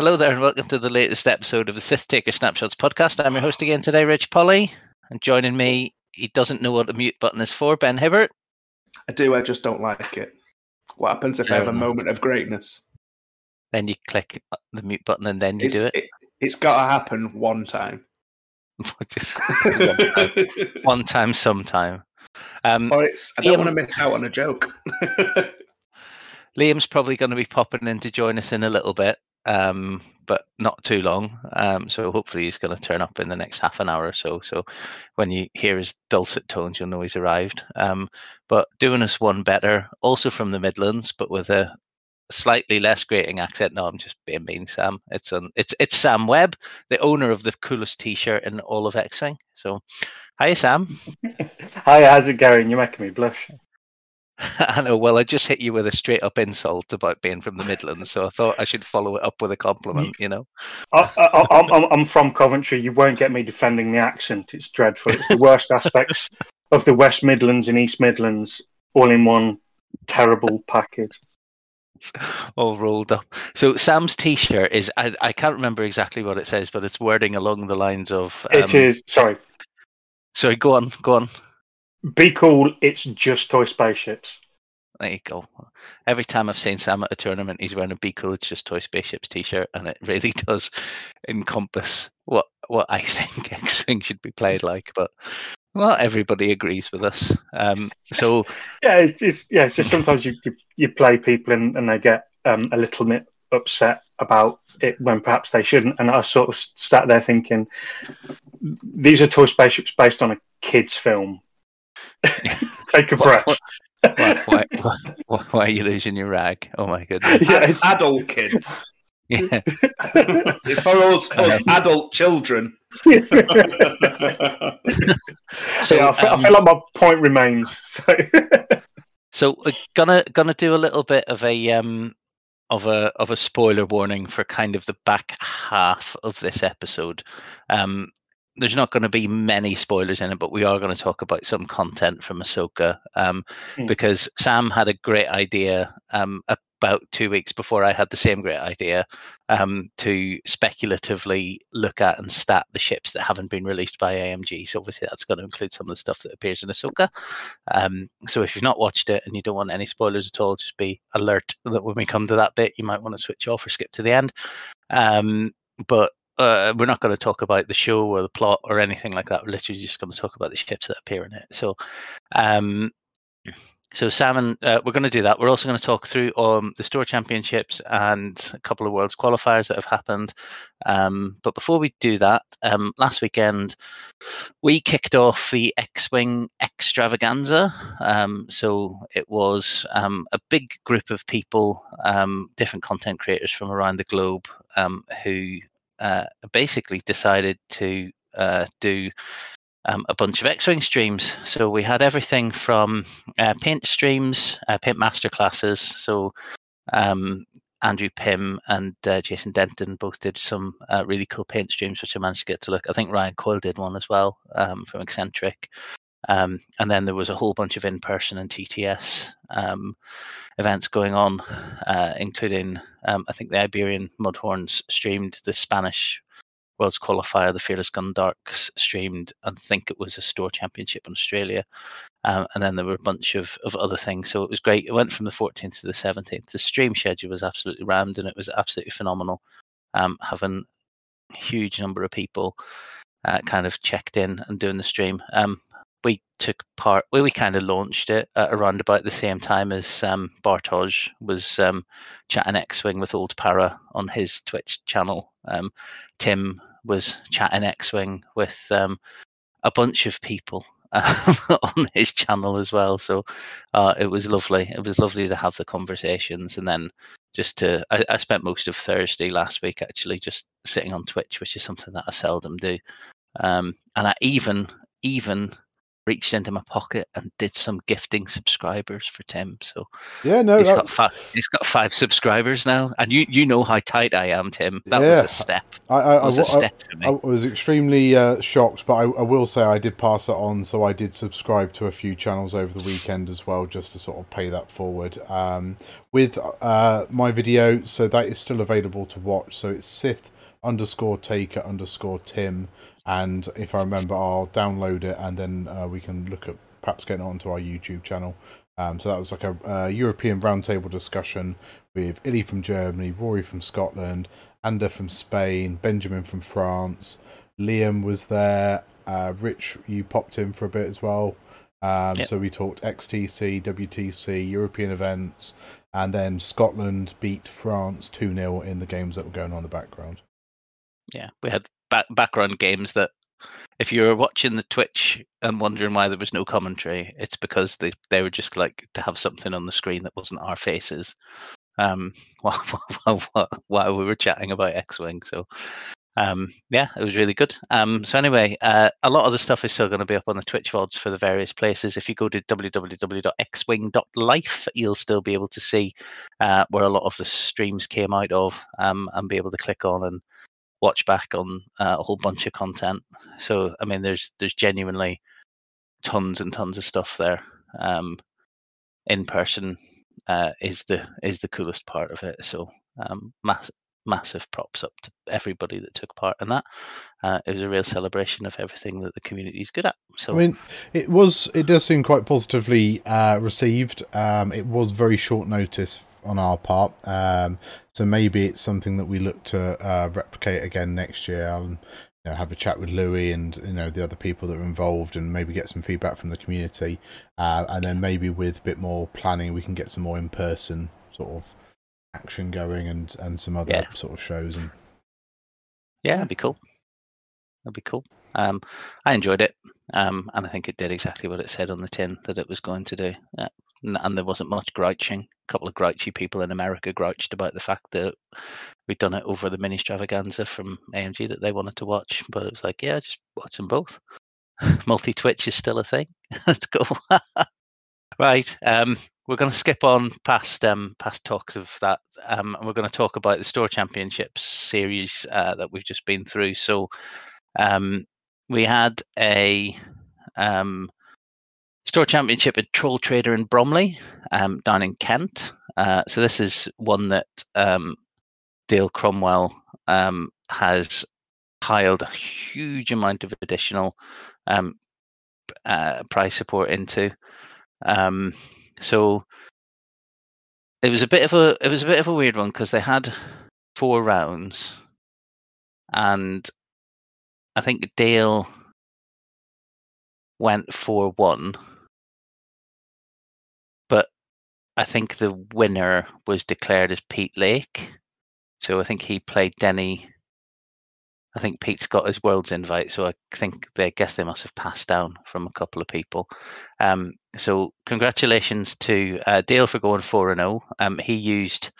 Hello there, and welcome to the latest episode of the Sith Taker Snapshots podcast. I'm your host again today, Rich Polly, and joining me, he doesn't know what the mute button is for, Ben Hibbert. I do, I just don't like it. What happens if I have a moment of greatness? Then you click the mute button, and then you It's, do it. it, has got to happen one time. One time, one time, sometime. Um, or it's, I don't want to miss out on a joke. Liam's probably going to be popping in to join us in a little bit, um, but not too long. Um, so hopefully he's going to turn up in the next half an hour or so. So when you hear his dulcet tones, you'll know he's arrived. Um, but doing us one better, also from the Midlands, but with a slightly less grating accent. No, I'm just being mean, Sam. It's um, it's it's Sam Webb, the owner of the coolest T-shirt in all of X-wing. So, hi, Sam. Hi, how's it going? You're making me blush. I know. Well, I just hit you with a straight up insult about being from the Midlands, so I thought I should follow it up with a compliment. You know, I, I, I'm, I'm, I'm from Coventry. You won't get me defending the accent. It's dreadful. It's the worst aspects of the West Midlands and East Midlands all in one terrible package. all rolled up. So Sam's T-shirt is I, I can't remember exactly what it says, but it's wording along the lines of. it um, is, sorry, Sorry, go on, go on. Be cool. It's just toy spaceships. There you go. Every time I've seen Sam at a tournament, he's wearing a Be Cool, It's Just Toy Spaceships t-shirt, and it really does encompass what what I think X-Wing should be played like. But well, everybody agrees with us. Um, so Yeah, it's, it's yeah. It's just sometimes you you, you play people and, and they get um, a little bit upset about it when perhaps they shouldn't. And I sort of sat there thinking, these are toy spaceships based on a kids' film. Take a breath. what- why, why, why, why, why are you losing your rag? Oh my goodness! yeah, it's, adult kids. Yeah. It's for us, us adult children. so, So, yeah, I, feel, um, I feel like my point remains. So So uh, gonna gonna do a little bit of a um of a of a spoiler warning for kind of the back half of this episode. Um there's not going to be many spoilers in it, but we are going to talk about some content from Ahsoka um, Hmm. because Sam had a great idea um, about two weeks before I had the same great idea um, to speculatively look at and stat the ships that haven't been released by AMG. So obviously that's going to include some of the stuff that appears in Ahsoka. Um, so if you've not watched it and you don't want any spoilers at all, just be alert that when we come to that bit, you might want to switch off or skip to the end. Um, but uh, we're not going to talk about the show or the plot or anything like that. We're literally just going to talk about the ships that appear in it. So, um, so Sam uh, we're going to do that. We're also going to talk through um, the store championships and a couple of worlds qualifiers that have happened. Um, but before we do that, um, last weekend we kicked off the X-wing extravaganza. Um, so it was um, a big group of people, um, different content creators from around the globe, who uh, basically decided to uh, do um, a bunch of X-wing streams. So we had everything from uh, paint streams, uh, paint master classes. So um, Andrew Pym and uh, Jason Denton both did some uh, really cool paint streams, which I managed to get to look. I think Ryan Coyle did one as well um, from Eccentric. Um, and then there was a whole bunch of in-person and TTS um, events going on, uh, including um, I think the Iberian Mudhorns streamed the Spanish Worlds qualifier, the Fearless Gundarks streamed, I think it was a store championship in Australia, um, and then there were a bunch of, of other things. So it was great. It went from the 14th to the 17th. The stream schedule was absolutely rammed, and it was absolutely phenomenal. Um, having a huge number of people uh, kind of checked in and doing the stream. Um, we took part. Well, we kind of launched it around about the same time as um, Bartosz was um, chatting X-wing with Old Para on his Twitch channel. Um, Tim was chatting X-wing with um, a bunch of people on his channel as well. So uh, it was lovely. It was lovely to have the conversations, and then just to. I, I spent most of Thursday last week actually just sitting on Twitch, which is something that I seldom do. Um, and I even even reached into my pocket and did some gifting subscribers for Tim. So Yeah, no, he's that- got five. He's got five subscribers now, and you you know how tight I am, Tim. That Yeah. was a step. I, I, That was a I- step for me. I was extremely uh, shocked, but I, I will say I did pass it on, so I did subscribe to a few channels over the weekend as well, just to sort of pay that forward. Um, with uh, my video, so that is still available to watch. So it's Sith underscore Taker underscore Tim, and if I remember, I'll download it and then uh, we can look at perhaps getting it onto our YouTube channel. Um, so that was like a, uh European roundtable discussion with Illy from Germany, Rory from Scotland, Ander from Spain, Benjamin from France, Liam was there, uh, Rich, you popped in for a bit as well. Um, Yep. So we talked XTC, WTC, European events, and then Scotland beat France 2 0 in the games that were going on in the background. Yeah, we had back, background games that if you were watching the Twitch and wondering why there was no commentary, it's because they, they were just like to have something on the screen that wasn't our faces um, while, while, while, while we were chatting about X Wing. So, um, yeah, it was really good. Um, so, anyway, uh, a lot of the stuff is still going to be up on the Twitch VODs for the various places. If you go to www.xwing.life, you'll still be able to see uh, where a lot of the streams came out of um, and be able to click on and watch back on uh, a whole bunch of content. So I mean, there's there's genuinely tons and tons of stuff there. Um, in person uh, is the is the coolest part of it. So um, mass, massive props up to everybody that took part in that. Uh, it was a real celebration of everything that the community is good at. So I mean, it was. It does seem quite positively uh, received. Um, it was very short notice on our part, um, so maybe it's something that we look to uh, replicate again next year. And you know, have a chat with Louis and you know the other people that are involved, and maybe get some feedback from the community. Uh, and then maybe with a bit more planning, we can get some more in person sort of action going, and and some other Yeah. sort of shows. And yeah, it'd be cool. That'd be cool. Um, I enjoyed it, um, and I think it did exactly what it said on the tin that it was going to do. And there wasn't much grouching. A couple of grouchy people in America grouched about the fact that we'd done it over the mini extravaganza from AMG that they wanted to watch, but it was like, yeah, just watch them both. Multi Twitch is still a thing. Let's go. right. Um, we're going to skip on past um, past talks of that, um, and we're going to talk about the Store Championships series uh, that we've just been through. So, um, we had a um, Store Championship at Troll Trader in Bromley, um, down in Kent. Uh, so this is one that um, Dale Cromwell um, has piled a huge amount of additional um, uh, support into. Um, so it was a bit of a it was a bit of a weird one because they had four rounds, and I think Dale went four one, but I think the winner was declared as Pete Lake. So I think he played Denny. I think Pete's got his world's invite, so I think they guess they must have passed down from a couple of people. Um, so congratulations to uh, Dale for going four and zero. Um, he used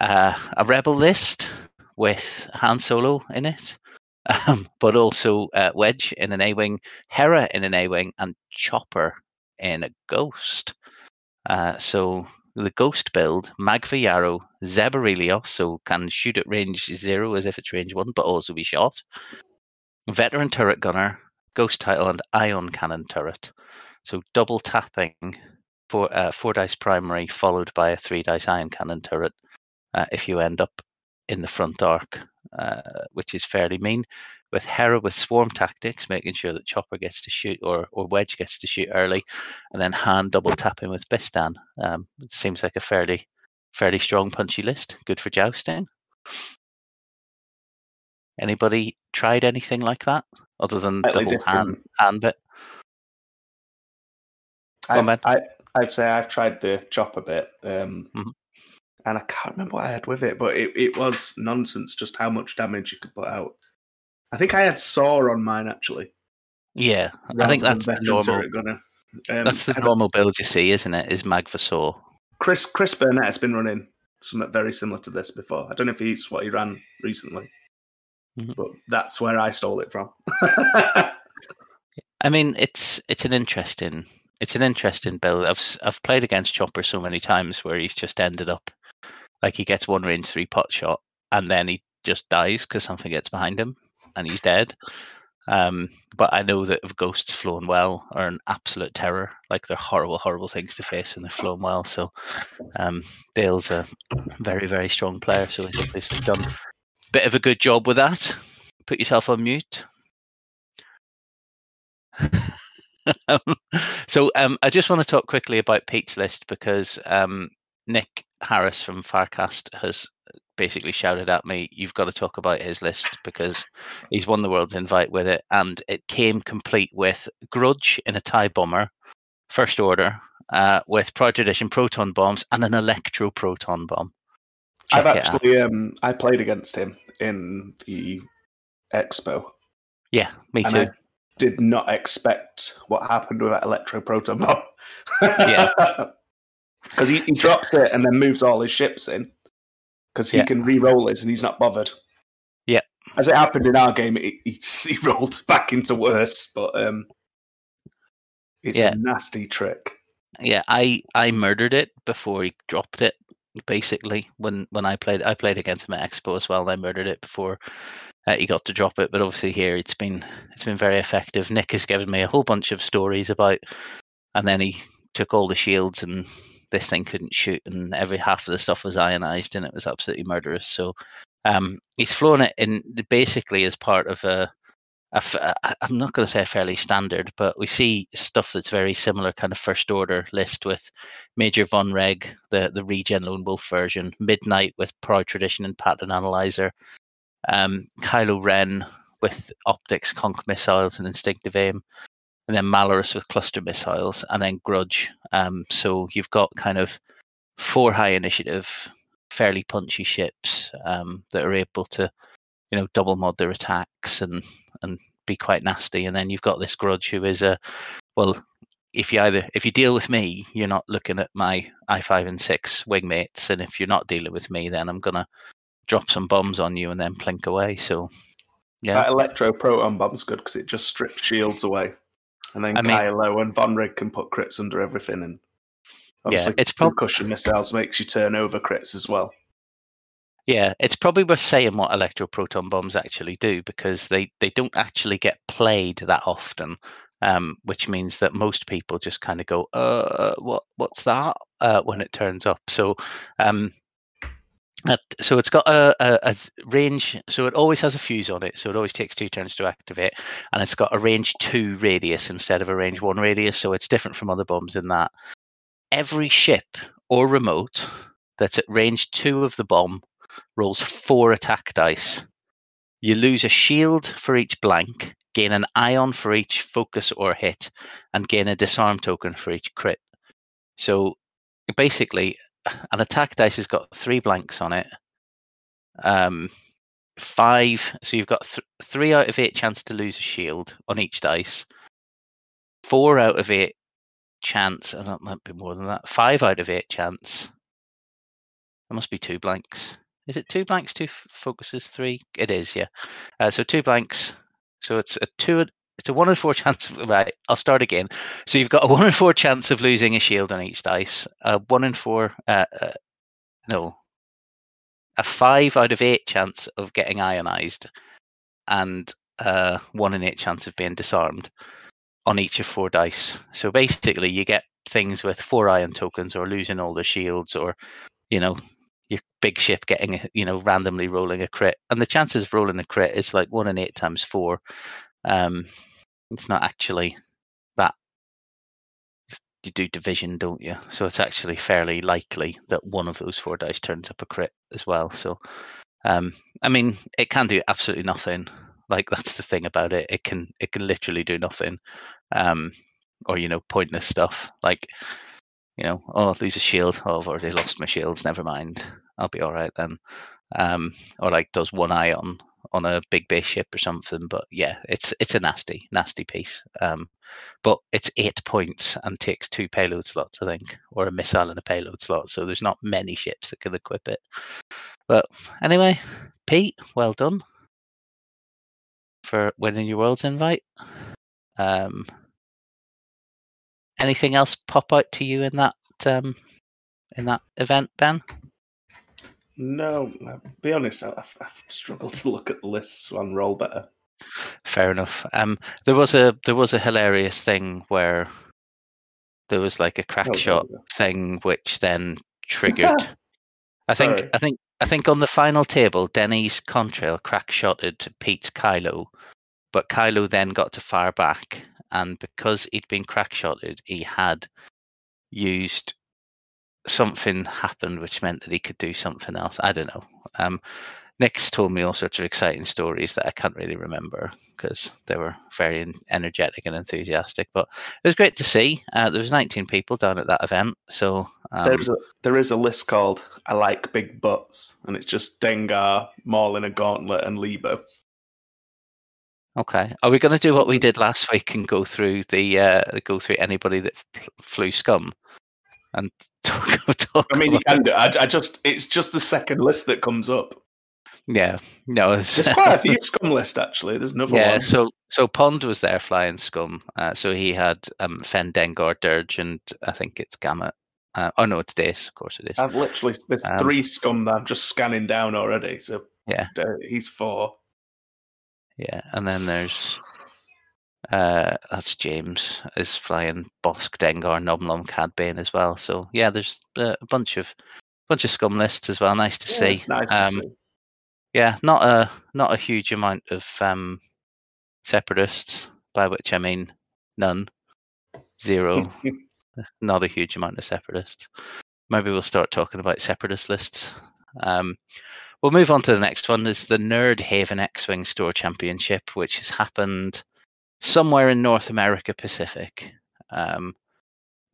uh, a rebel list with Han Solo in it, um, but also uh, Wedge in an A wing, Hera in an A wing, and Chopper in a Ghost. Uh, so the Ghost build, Magva Yarrow, Zeb Orrelios, so can shoot at range zero as if it's range one, but also be shot. Veteran turret gunner, Ghost title, and Ion cannon turret. So double tapping for uh, four dice primary, followed by a three dice ion cannon turret. Uh, if you end up in the front arc, uh, which is fairly mean. With Hera with swarm tactics, making sure that Chopper gets to shoot or, or Wedge gets to shoot early, and then Han double tapping with Bistan. Um, it seems like a fairly fairly strong punchy list. Good for jousting. Anybody tried anything like that other than double hand different. hand bit? I, I, I'd say I've tried the chopper bit, um, Mhm. And I can't remember what I had with it, but it, it was nonsense just how much damage you could put out. I think I had saw on mine actually. Yeah, I think that's the normal. Um, That's the normal build you see, isn't it? Is Magvasaur. Chris Chris Burnett has been running something very similar to this before. I don't know if he's what he ran recently, Mhm. but that's where I stole it from. I mean, it's it's an interesting it's an interesting build. I've I've played against Chopper so many times where he's just ended up like he gets one range three pot shot and then he just dies because something gets behind him and he's dead. Um, but I know that if ghosts flown well are an absolute terror. Like they're horrible, horrible things to face when they're flown well. So um, Dale's a very, very strong player. So he's obviously done a bit of a good job with that. Put yourself on mute. So um, I just want to talk quickly about Pete's list because um, Nick Harris from Farcast has basically shouted at me, "You've got to talk about his list because he's won the world's invite with it, and it came complete with Grudge in a tie bomber, first order, uh, with Proud Tradition proton bombs and an electro proton bomb." I've Check out. actually um, I played against him in the expo. yeah, me too. I did not expect what happened with that electro proton bomb. Yeah. because he, he drops it and then moves all his ships in because he Yeah. can re-roll it and he's not bothered. Yeah. as it happened in our game, it, he, he rolled back into worse, but um, it's Yeah. a nasty trick. yeah i i murdered it before he dropped it basically when when i played i played against him at expo as well and i murdered it before uh, he got to drop it but obviously here it's been it's been very effective nick has given me a whole bunch of stories about and then he took all the shields and this thing couldn't shoot and every half of the stuff was ionized and it was absolutely murderous. So um he's flown it in basically as part of a I'm not going to say fairly standard, but we see stuff that's very similar, kind of first order list with Major Vonreg, the the regen Lone Wolf version, Midnight with Proud Tradition and Pattern Analyzer, um, Kylo Ren with Optics, Conch missiles, and Instinctive Aim, and then Malarus with Cluster missiles, and then Grudge. Um, so you've got kind of four high initiative, fairly punchy ships um, that are able to, you know, double mod their attacks and and be quite nasty. And then you've got this Grudge who is a well. If you either if you deal with me, you're not looking at my I five and six wingmates, and if you're not dealing with me, then I'm gonna drop some bombs on you and then plink away. So yeah, That electro proton bomb's good because it just strips shields away, and then I mean- Kylo and Vonreg can put crits under everything. And obviously, it's prob- concussion missiles makes you turn over crits as well. Yeah, it's probably worth saying what electroproton bombs actually do because they, they don't actually get played that often, um, which means that most people just kind of go, "Uh, what what's that?" Uh, when it turns up. So, um, so it's got a, a, a range. So it always has a fuse on it. So it always takes two turns to activate, and it's got a range two radius instead of a range one radius. So it's different from other bombs in that every ship or remote that's at range two of the bomb rolls four attack dice. You lose a shield for each blank, gain an ion for each focus or hit, and gain a disarm token for each crit. So basically, an attack dice has got three blanks on it. Um, five. So you've got th- three out of eight chance to lose a shield on each dice. Four out of eight chance, and that might be more than that. Five out of eight chance. There must be two blanks. Is it two blanks, two f- focuses, three? It is, yeah. Uh, so two blanks. So it's a two. It's a one in four chance. Of, right, I'll start again. So you've got a one in four chance of losing a shield on each dice. A one in four. Uh, uh, no. A five out of eight chance of getting ionized, and uh, one in eight chance of being disarmed on each of four dice. So basically, you get things with four ion tokens, or losing all the shields, or you know, your big ship getting you know randomly rolling a crit, and the chances of rolling a crit is like one in eight times four. Um, it's not actually that. You do division, don't you? So it's actually fairly likely that one of those four dice turns up a crit as well. So, um, I mean, it can do absolutely nothing. Like that's the thing about it. It can it can literally do nothing, um, or you know, pointless stuff like you know, oh, I lose a shield. Oh, I've already lost my shields. Never mind. I'll be all right then. Um, or like does one eye on on a big base ship or something. But yeah, it's it's a nasty, nasty piece. Um, but it's eight points and takes two payload slots, I think, or a missile and a payload slot. So there's not many ships that can equip it. But anyway, Pete, well done for winning your world's invite. Um, anything else pop out to you in that um, in that event, Ben? No, be honest, I've, I've struggled to look at the lists on Roll Better. Fair enough. Um, there was a there was a hilarious thing where there was like a crack Oh, shot thing, which then triggered. I think I think I think on the final table, Denny's contrail crack shotted Pete's Kylo, but Kylo then got to fire back, and because he'd been crack shotted, he had used something happened which meant that he could do something else. I don't know. Um, Nick's told me all sorts of exciting stories that I can't really remember because they were very energetic and enthusiastic. But it was great to see. Uh, there was 19 people down at that event, so um, There's a, there is a list called I Like Big Butts, and it's just Dengar, Maul in a Gauntlet, and Lebo. Okay. Are we going to do what we did last week and go through the uh, go through anybody that f- flew scum and talk? talk I mean, you can do. I, I just it's just the second list that comes up. yeah, no, it's, There's quite a few scum list actually. There's another yeah. one. So so Pond was there flying scum. Uh, so he had um, Fen Dengar Dirge and I think it's Gamut. Uh, oh no, it's Dace. Of course it is. I've literally there's Um, three scum that I'm just scanning down already. So Yeah. uh, he's four. Yeah, and then there's uh that's James is flying Bosk Dengar Nomlum Cad Bane as well. So yeah, there's a bunch of bunch of scum lists as well. Nice to Yeah, see. nice to Um, see. Yeah, not a not a huge amount of um separatists, by which I mean none, zero. not a huge amount of separatists. Maybe we'll start talking about separatist lists. Um, we'll move on to the next one. Is the Nerd Haven X-wing Store Championship, which has happened somewhere in North America Pacific, um,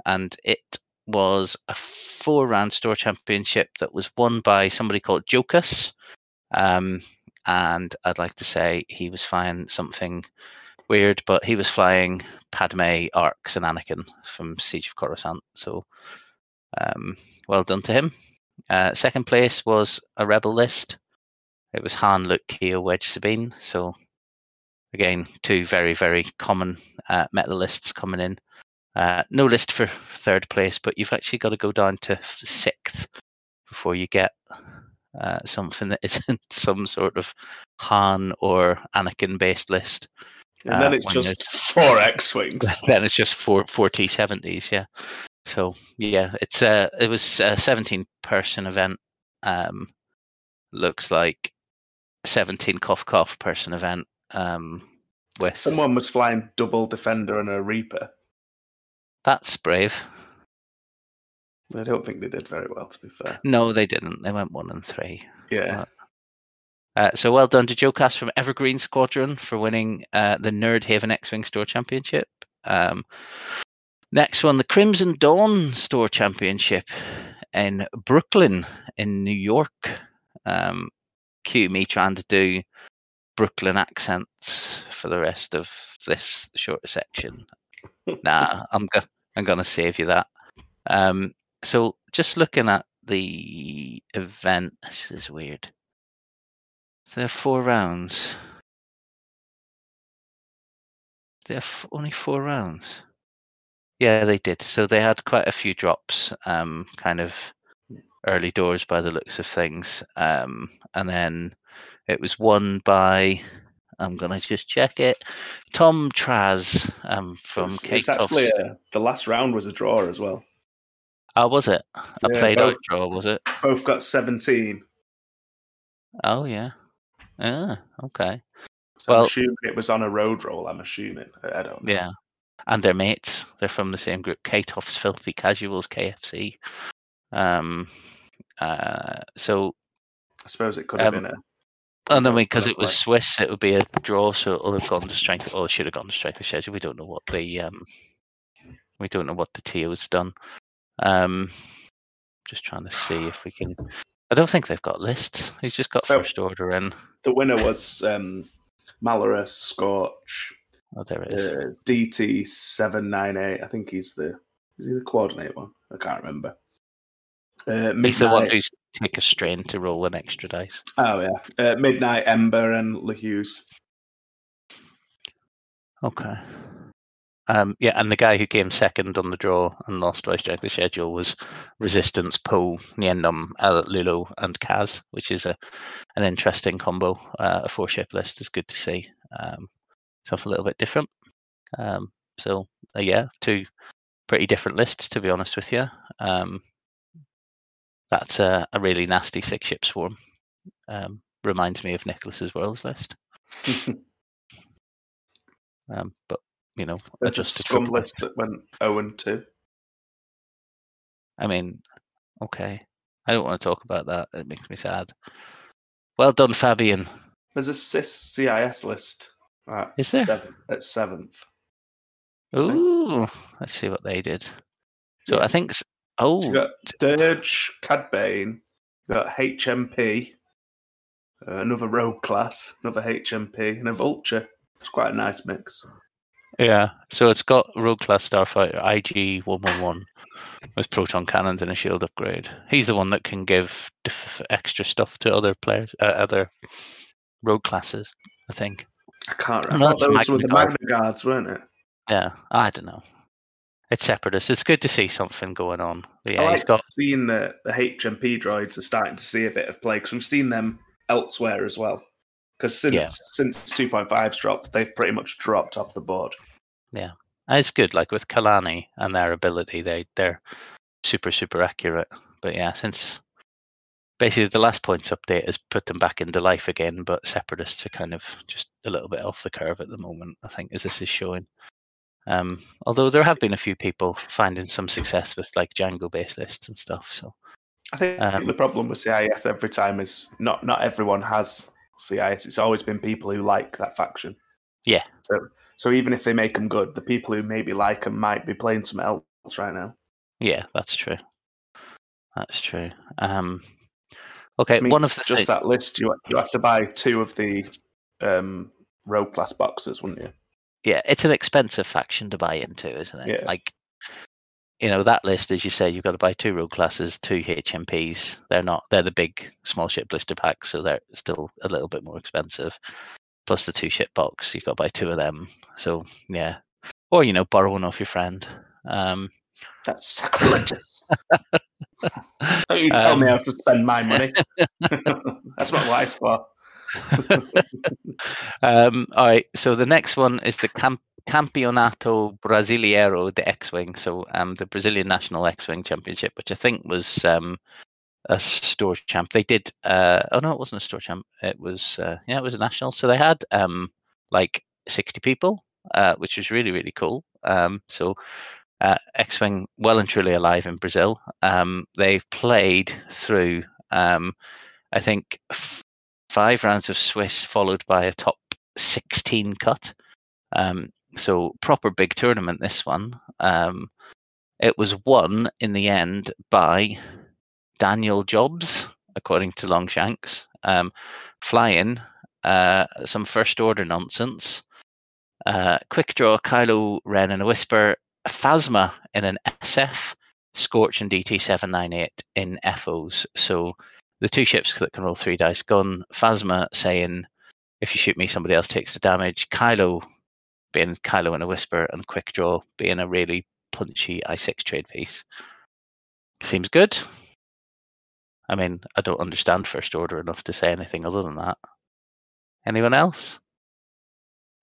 and it was a four-round store championship that was won by somebody called Jokus. Um, and I'd like to say he was flying something weird, but he was flying Padme, Arcs, and Anakin from Siege of Coruscant. So, um, well done to him. Uh, second place was a rebel list. It was Han, Luke, Keo, Wedge, Sabine. So, again, two very, very common uh, meta lists coming in. Uh, no list for third place, but you've actually got to go down to sixth before you get uh, something that isn't some sort of Han or Anakin based list. And then uh, it's just four X wings. then it's just four four T seventies, yeah. So yeah, it's uh it was a seventeen person event. Um, looks like seventeen cough cough person event. Um, with Someone was flying double defender and a Reaper. that's brave. I don't think they did very well, to be fair. No, they didn't. They went one and three. Yeah, Uh, so well done to Joe Cass from Evergreen Squadron for winning uh, the Nerd Haven X-Wing Store Championship. Um, next one, the Crimson Dawn Store Championship in Brooklyn, in New York. Um, cue me trying to do Brooklyn accents for the rest of this short section. nah, I'm go- I'm gonna save you that. Um, so just looking at the event, this is weird. There are four rounds. There are f- only four rounds. Yeah, they did. So they had quite a few drops, um, kind of early doors by the looks of things. Um, and then it was won by, I'm going to just check it, Tom Traz um, from it's, Kate it's actually a, the last round was a draw as well. Oh, was it? A Yeah, played out both. draw, was it? Both got 17. Oh, yeah. Ah, okay. So I'm Well- assuming it was on a road roll, I'm assuming. I don't know. Yeah. And they're mates. They're from the same group. K-Toff's Filthy Casuals, KFC. Um, uh, so, I suppose it could have Um, been a. and then don't because it was. Swiss, it would be a draw. So it'll have gone to strength. Or should have gone to strength of schedule. We don't know what the um, we don't know what the TO's done. Um, just trying to see if we can. I don't think they've got lists. He's just got So- first order in. The winner was um, Malora Scorch, Oh, there it is. uh, DT798. I think he's the. Is he the coordinate one? I can't remember. Uh, He's the one who's take a strain to roll an extra dice. Oh, yeah. Uh, Midnight Ember and LeHuse. Okay. Um, yeah, and the guy who came second on the draw and lost by strength of schedule was Resistance, Poe, Niendom, Lulu, and Kaz, which is a an interesting combo. Uh, a four shape list is good to see. Um, something a little bit different. Um, so uh, yeah, two pretty different lists to be honest with you. Um, that's a, a really nasty six ship swarm. Um, reminds me of Nicholas's worlds list. um, but you know, There's a scum list that went 0 and 2. I mean, okay. I don't want to talk about that. It makes me sad. Well done, Fabian. There's a CIS CIS list at, Is there? Seven, at seventh. Ooh, let's see what they did. So. I think. So Oh, you got Dirge, Cad Bane, got HMP, uh, another rogue class, another HMP, and a Vulture. It's quite a nice mix. yeah. So it's got Rogue Class Starfighter IG one one one with proton cannons and a shield upgrade. He's the one that can give def- extra stuff to other players, uh, other rogue classes. I think. I can't remember. those were Magna the Magna Guards, weren't it? Yeah, I don't know. It's separatist. It's good to see something going on. But yeah, I he's like got seeing the, the HMP droids are starting to see a bit of play because we've seen them elsewhere as well. Because since Yeah. since 2.5's dropped, they've pretty much dropped off the board. And it's good. Like with Kalani and their ability, they they're super super accurate. But yeah, since basically the last points update has put them back into life again, but separatists are kind of just a little bit off the curve at the moment. I think as this is showing. Um, although there have been a few people finding some success with like Jango based lists and stuff. So I think Um, the problem with CIS every time is not not everyone has CIS. It's always been people who like that faction. Yeah. So so even if they make them good, the people who maybe like them might be playing something else right now. yeah, that's true. That's true. Um, okay, I mean, one of the just that list, you you have to buy two of the um, rogue class boxes, wouldn't you? Yeah, it's an expensive faction to buy into, isn't it? Yeah. Like, you know, that list, as you say, you've got to buy two rogue classes, two HMPs. They're not, they're the big small ship blister packs, so they're still a little bit more expensive. Plus the two ship box, you've got to buy two of them. So, yeah. Or, you know, borrow one off your friend. Um, That's sacrilegious. Don't you tell me Um, how to spend my money. That's what life's for. Um, all right, so the next one is the Camp- Campeonato Brasileiro de X-Wing, so um, the Brazilian National X-Wing Championship, which I think was um, a store champ. They did, uh, oh no, it wasn't a store champ. It was, uh, yeah, it was a national. So they had um, like 60 people, uh, which was really, really cool. Um, so uh, X-Wing well and truly alive in Brazil. Um, they've played through, um, I think, five rounds of Swiss, followed by a top 16 cut. Um, so proper big tournament. This one. Um, it was won in the end by Daniel Jobs, according to Longshanks, um, flying uh, some first order nonsense. Uh, quick draw, Kylo Ren in a whisper, Phasma in an SF, Scorch and DT seven nine eight in FOs. So the two ships that can roll three dice gone. Phasma saying, "If you shoot me, somebody else takes the damage." Kylo being Kylo in a whisper, and Quick Draw being a really punchy I six trade piece. Seems good. I mean, I don't understand first order enough to say anything other than that. Anyone else?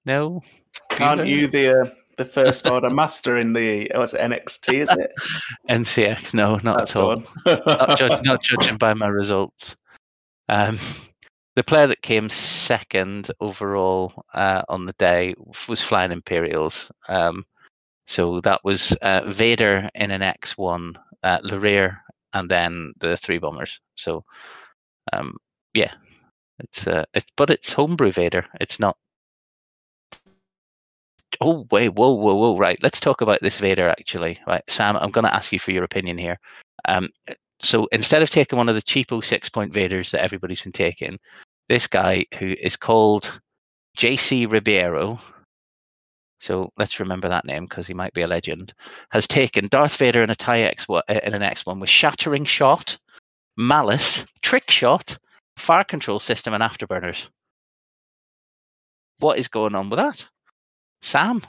No. Can't you the uh, the first order master in the what's it, NXT? Is it? NCX? No, not That's at all. not, judge, not judging by my results. Um, the player that came second overall uh, on the day was Flying Imperials. Um, so that was uh, Vader in an X1, uh, Lerear, and then the three bombers. So, um, yeah, it's uh, it's but it's homebrew Vader. It's not. Oh wait, whoa, whoa, whoa! Right, let's talk about this Vader actually. Right, Sam, I'm going to ask you for your opinion here. Um, so instead of taking one of the cheapo six point Vaders that everybody's been taking, this guy who is called JC Ribeiro. So let's remember that name because he might be a legend. Has taken Darth Vader in a tie X in an X one with shattering shot, malice, trick shot, fire control system, and afterburners. What is going on with that, Sam?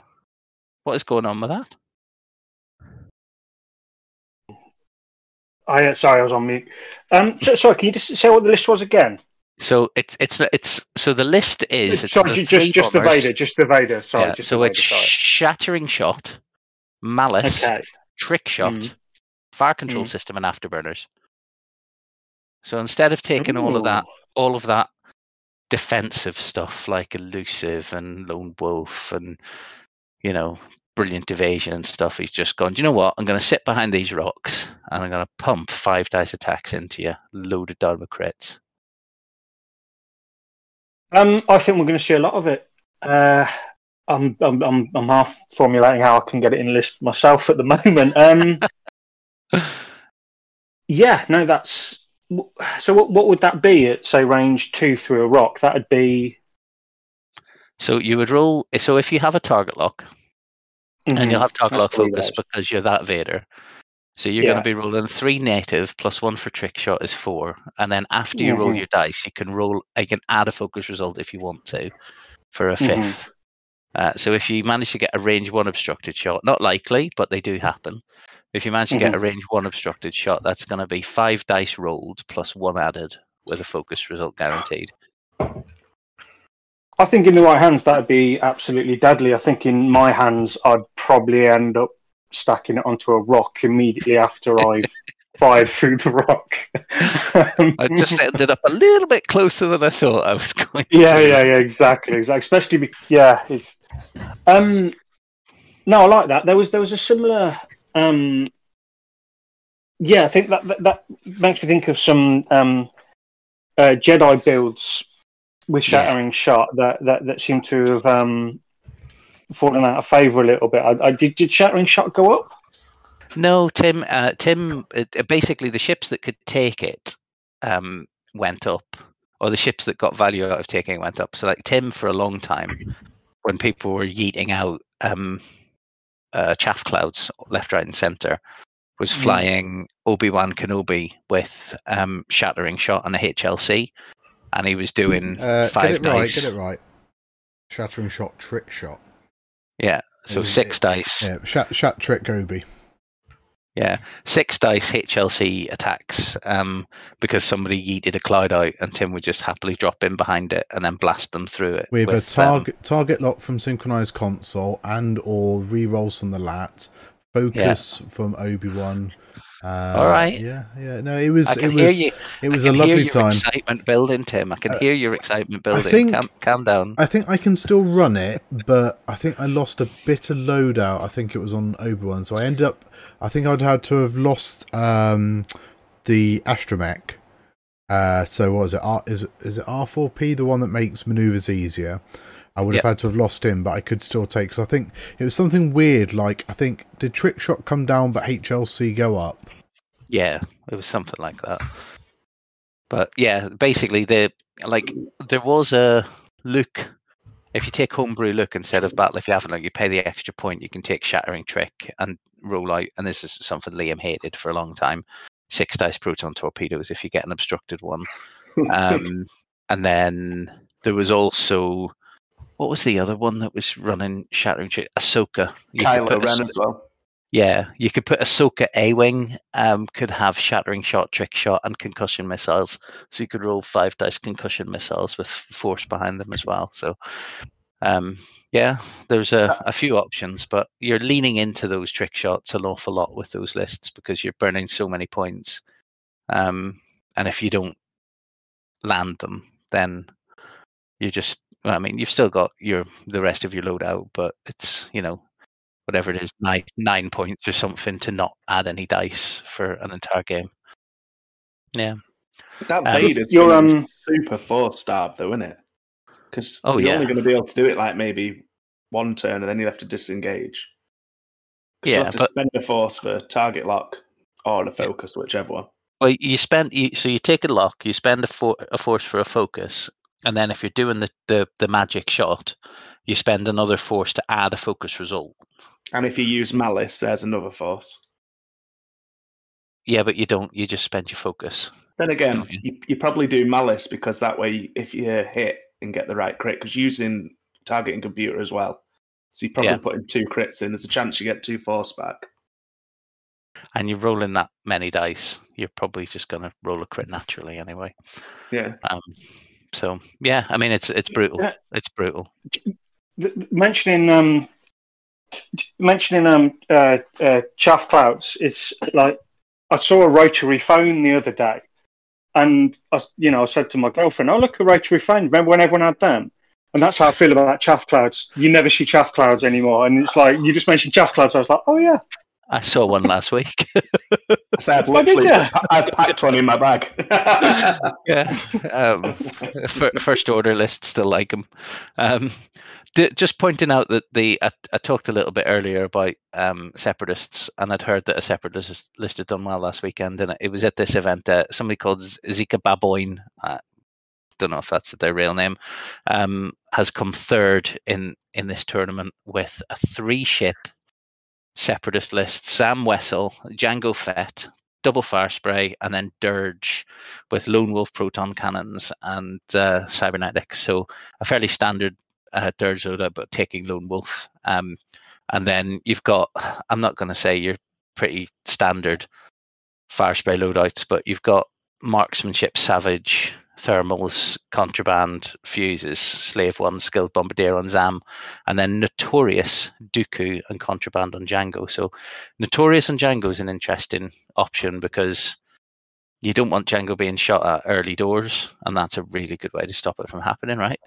What is going on with that? I uh, sorry, I was on mute. Um, so, sorry, can you just say what the list was again? So it's it's it's so the list is it's sorry, just just the. Vader, just the Vader. Sorry, Yeah, just so the it's Vader. shattering shot, malice, Okay. trick shot, Mm. fire control Mm. system, and afterburners. So instead of taking all of that, all of that defensive stuff like elusive and lone wolf and you know brilliant evasion and stuff, he's just gone. "Do You know what? I'm going to sit behind these rocks and I'm going to pump five dice attacks into you, loaded down with crits. Um, I think we're going to see a lot of it. Uh, I'm, I'm, I'm, I'm half formulating how I can get it in list myself at the moment. Um, yeah, no, that's so. What, what would that be at say range two through a rock? That'd be. So you would roll. So if you have a target lock, and you'll have target that's lock focus dice. because you're that Vader. So you're Yeah. going to be rolling three native plus one for trick shot is four, and then after you roll Mhm. your dice, you can roll. You can add a focus result if you want to, for a Mhm. 5th Uh, so if you manage to get a range one obstructed shot, not likely, but they do happen. If you manage to get a range one obstructed shot, that's going to be five dice rolled plus one added with a focus result guaranteed. I think in the right hands that'd be absolutely deadly. I think in my hands I'd probably end up stacking it onto a rock immediately after I've fired through the rock. I just ended up a little bit closer than I thought I was going. yeah, to. yeah, yeah, exactly, exactly. Especially, be- yeah, it's. Um, no, I like that. There was there was a similar. Um, yeah, I think that, that that makes me think of some um, uh, Jedi builds with Yeah. shattering shot that that that seem to have um, fallen out of favor a little bit. I, I did did shattering shot go up? No, Tim. Uh, Tim. Uh, basically, the ships that could take it um, went up, or the ships that got value out of taking it went up. So, like Tim, for a long time, when people were yeeting out um, uh, chaff clouds left, right, and center, was Mm. flying Obi Wan Kenobi with um, shattering shot and a HLC, and he was doing Uh, five get it right. Get it right. Shattering shot, trick shot. Yeah, so It six it- dice. Yeah, shat, shat trick Gobi. Yeah, six dice HLC attacks um, because somebody yeeted a cloud out, and Tim would just happily drop in behind it and then blast them through it With, a um, target target lock from synchronized console and or re-rolls from the lat, focus from Obi Wan. Uh, All right. Yeah, yeah. No, it was I it can was hear you. it was I a can hear lovely your time. excitement building, Tim. I can Uh, hear your excitement building. think- calm, calm down. I think I can still run it, but I think I lost a bit of loadout. I think it was on Obi Wan, so I ended up. I think I'd had to have lost um, the astromech. Uh, so what is it? R, is is it R four P, the one that makes maneuvers easier? I would have had to have lost him, but I could still take. Because I think it was something weird. Like I think did trick shot come down, but HLC go up? Yeah, it was something like that. But yeah, basically, the like there was a look. If you take homebrew look instead of battle, if you haven't, like you pay the extra point, you can take shattering trick and roll out. And this is something Liam hated for a long time. Six dice proton torpedoes if you get an obstructed one. Um, and then there was also what was the other one that was running shattering trick? Ahsoka. You Kylo Ren as well. yeah, you could put Ahsoka A Wing, um, could have shattering shot, trick shot, and concussion missiles. So you could roll five dice concussion missiles with force behind them as well. So, um, yeah, there's a, a few options, but you're leaning into those trick shots an awful lot with those lists because you're burning so many points. Um, and if you don't land them, then you just, well, I mean, you've still got your the rest of your loadout, but it's you know whatever it is, nine nine points or something to not add any dice for an entire game. Yeah. That Um, Vader's You're, gonna um, super force starved though, isn't it? Because Oh, you're yeah. only going to be able to do it like maybe one turn, and then you'll have to disengage. 'Cause you'll Yeah, have to but spend a force for target lock or a focus, whichever one. well, you spend you, so you take a lock, you spend a, for, a force for a focus, and then if you're doing the, the the magic shot, you spend another force to add a focus result. And if you use malice, there's another force. Yeah, but you don't. You just spend your focus. Then again, Okay. you, you probably do malice because that way, if you hit and get the right crit, because using targeting computer as well, So you're probably Yeah. put in two crits in. There's a chance you get two force back. And you're rolling that many dice, you're probably just going to roll a crit naturally anyway. Yeah. Um, so yeah, I mean it's it's brutal. Yeah. It's brutal. mentioning um mentioning um uh, uh chaff clouds it's like i saw a rotary phone the other day and I, you know i said to my girlfriend oh look a rotary phone remember when everyone had them and that's how i feel about chaff clouds you never see chaff clouds anymore and it's like you just mentioned chaff clouds i was like oh yeah I saw one last week. So I've Oh, literally just, I've packed one in my bag. yeah. Um, fir- first order list still like them. Um, d- just pointing out that the I, I talked a little bit earlier about um, separatists, and I'd heard that a separatist list had done well last weekend, and it was at this event. Uh, somebody called Z- Zika Baboin. Uh, don't know if that's their real name. Um, has come third in in this tournament with a three ship separatist list: Zam Wesell, Jango Fett, double fire spray, and then Dirge with Lone Wolf proton cannons and uh, cybernetics. So a fairly standard uh, Dirge loadout, but taking Lone Wolf. Um, and then you've got, I'm not going to say you're pretty standard fire spray loadouts, but you've got marksmanship, savage, thermals, contraband, fuses, slave one, skilled bombardier on Zam, and then notorious Dooku and contraband on Jango. So notorious on Jango is an interesting option because you don't want Jango being shot at early doors, and that's a really good way to stop it from happening, right?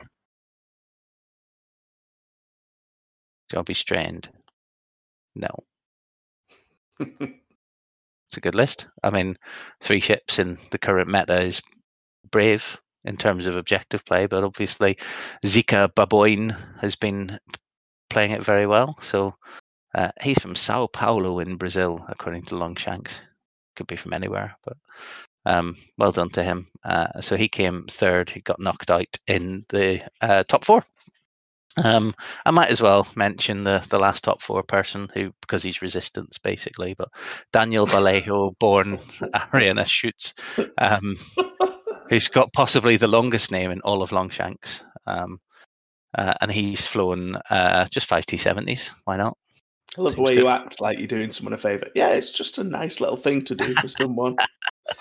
Don't be strained. No. It's a good list. I mean, three ships in the current meta is brave in terms of objective play, but obviously Zika Baboin has been playing it very well. So uh, he's from Sao Paulo in Brazil, according to Longshanks. Could be from anywhere, but um, well done to him. Uh, so he came third. He got knocked out in the uh, top four. Um, I might as well mention the the last top four person who, because he's resistance basically, but Daniel Vallejo, born Ariana Shoots, um, who's got possibly the longest name in all of Longshanks. Um, uh, and he's flown uh, just five T seventies. Why not? I love the way good. you act like you're doing someone a favour. Yeah, it's just a nice little thing to do for someone.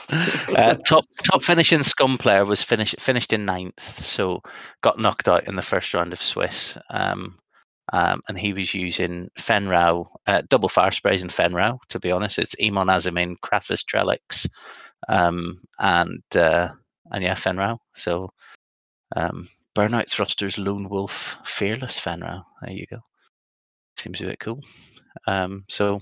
uh, top top finishing scum player was finished finished in ninth, so got knocked out in the first round of Swiss. Um, um, and he was using Fenn Rau, uh, double fire sprays in Fenn Rau. To be honest, it's Emon Azzameen, Krassis Trelix, um, and uh, and yeah, Fenn Rau. So um, Burnout Thrusters, Lone Wolf, Fearless Fenn Rau. There you go. Seems a bit cool. Um, so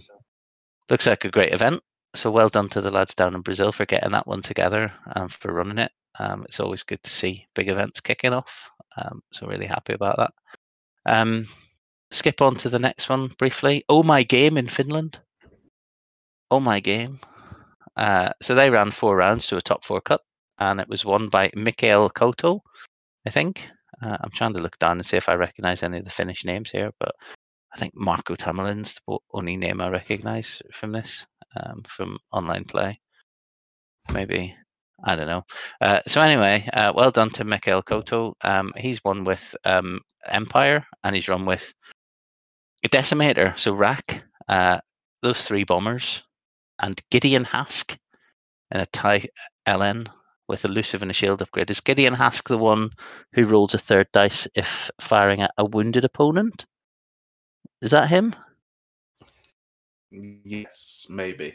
looks like a great event so well done to the lads down in Brazil for getting that one together and for running it. Um, it's always good to see big events kicking off. Um, so really happy about that. Um, skip on to the next one briefly. Oh my game in Finland. Oh my game. Uh, so they ran four rounds to a top four cut, and it was won by Mikael Koto, I think. Uh, I'm trying to look down and see if I recognise any of the Finnish names here, but I think Marco Tamalin's the only name I recognise from this um, from online play. Maybe I don't know. Uh, so anyway, uh, well done to Mikael Koto. Um, he's won with um, Empire, and he's run with Decimator. So Rack, uh, those three bombers, and Gideon Hask in a tie LN with elusive and a shield upgrade. Is Gideon Hask the one who rolls a third dice if firing at a wounded opponent? Is that him? yes, maybe.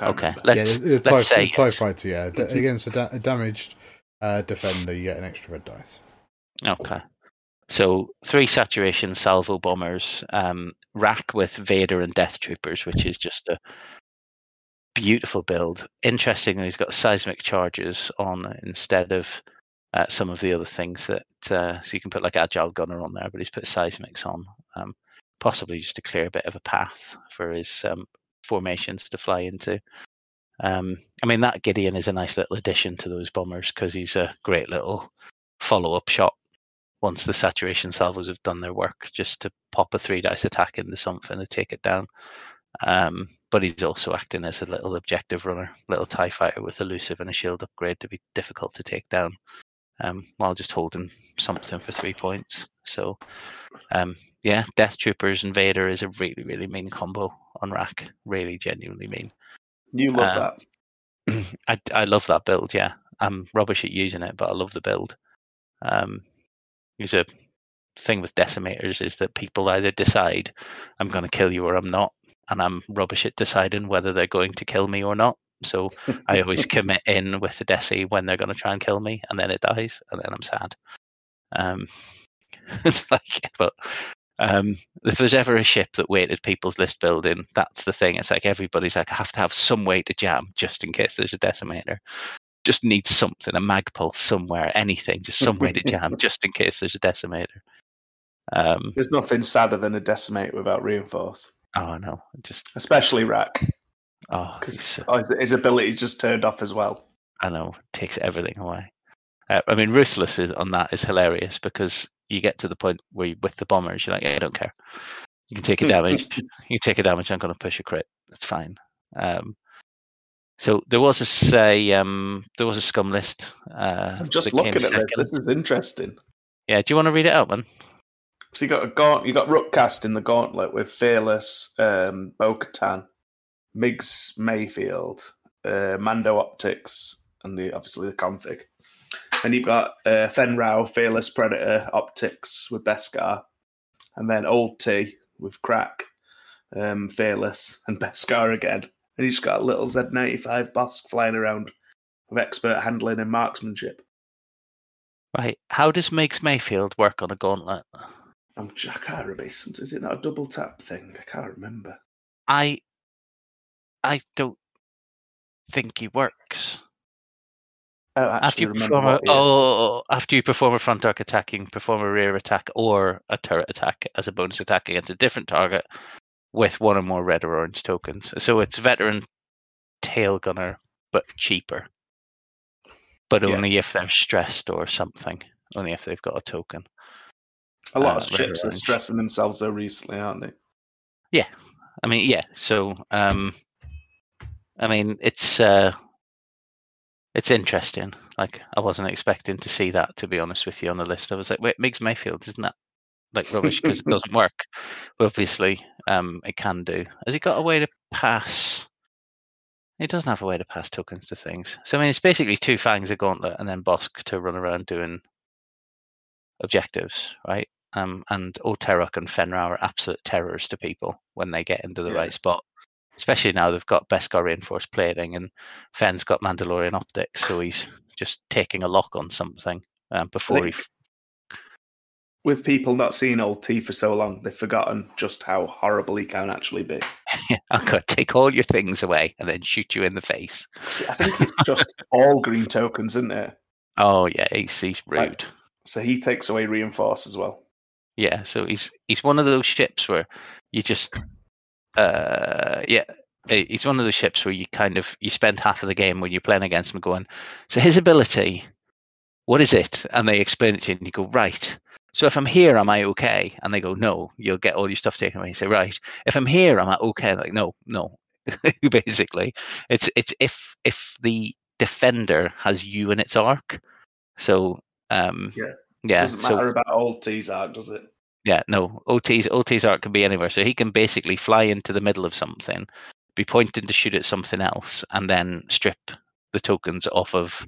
Okay, remember. let's yeah, the, the let's TIE, say the TIE yes. fighter, yeah. Against a, da- a damaged uh, defender, you get an extra red dice. Okay. So three saturation salvo bombers, um, rack with Vader and Death Troopers, which is just a beautiful build. Interestingly, he's got seismic charges on instead of uh, some of the other things that. Uh, so you can put like Agile Gunner on there, but he's put seismics on, um, possibly just to clear a bit of a path for his um, formations to fly into. Um, I mean, that Gideon is a nice little addition to those bombers because he's a great little follow up shot once the saturation salvos have done their work, just to pop a three dice attack into something to take it down. Um, but he's also acting as a little objective runner, little TIE fighter with elusive and a shield upgrade to be difficult to take down. um, while just holding something for three points. So, um, yeah, Death Troopers and Vader is a really, really mean combo on rack. Really, genuinely mean. You love Um, that. I, I love that build. Yeah, I'm rubbish at using it, but I love the build. Um, there's a thing with decimators is that people either decide I'm going to kill you or I'm not, and I'm rubbish at deciding whether they're going to kill me or not. So I always commit in with the deci when they're going to try and kill me, and then it dies, and then I'm sad. Um, it's like, but um, if there's ever a ship that weighted people's list building, that's the thing. It's like everybody's like, I have to have some way to jam just in case there's a decimator. Just needs something, a magpul somewhere, anything, just some way to jam just in case there's a decimator. Um, There's nothing sadder than a decimate without reinforce, oh no, just especially Rack, oh, because his, ability's just turned off as well. I know takes everything away. Uh, I mean, ruthless is, on that is hilarious because you get to the point where you, with the bombers, you're like, I don't care. You can take a damage. you take a damage. I'm going to push a crit. It's fine. Um, so there was a say, um, there was a scum list. Uh, I'm just looking at this. This is interesting. Yeah, do you want to read it out, man? So you got a gaunt, you got Rook Kast in the gauntlet with Fearless, um, Bo-Katan, Migs Mayfield, uh, Mando Optics, and the obviously the config. And you've got uh, Fenn Fearless Predator, Optics with Beskar, and then Old T with Crack, um, Fearless, and Beskar again. And you just got a little Z95 Bosk flying around with expert handling and marksmanship. Right. How does Migs Mayfield work on a gauntlet? I'm, I can't remember. Is it not a double tap thing? I can't remember. I, I don't think he works. Oh, after you perform a, what he is. oh, after you perform a front arc attack, you can perform a rear attack or a turret attack as a bonus attack against a different target with one or more red or orange tokens. So it's veteran tail gunner, but cheaper. But Yeah. only if they're stressed or something. Only if they've got a token. A lot uh, of ships are stressing themselves so recently, aren't they? Yeah, I mean, yeah. So, um, I mean, it's uh, it's interesting. Like, I wasn't expecting to see that. To be honest with you, on the list, I was like, "Wait, Migs Mayfield isn't that like rubbish because it doesn't work?" But obviously, um, it can do. Has he got a way to pass? He doesn't have a way to pass tokens to things. So I mean, it's basically two fangs, a gauntlet, and then Bosk to run around doing objectives, right? Um, and Old Teroch and Fenn Rau are absolute terrors to people when they get into the Yeah. right spot. Especially now they've got Beskar reinforced plating and Fenn's got Mandalorian optics, so he's just taking a lock on something um, before he. With people not seeing old T for so long, they've forgotten just how horrible he can actually be. I'm to take all your things away and then shoot you in the face. See, I think it's just all green tokens, isn't it? Oh yeah, he's he's rude. Right. So he takes away reinforce as well. Yeah, so he's he's one of those ships where you just uh yeah he's one of those ships where you kind of you spend half of the game when you're playing against him going so his ability what is it? And they explain it to you and you go right. So if i'm here am i okay? And they go no you'll get all your stuff taken away. You say right. If i'm here am i okay? Like no no. Basically it's it's if if the defender has you in its arc. So um Yeah. yeah Doesn't so matter about old T's arc, does it? yeah, no. OT's OT's arc can be anywhere. So he can basically fly into the middle of something, be pointing to shoot at something else, and then strip the tokens off of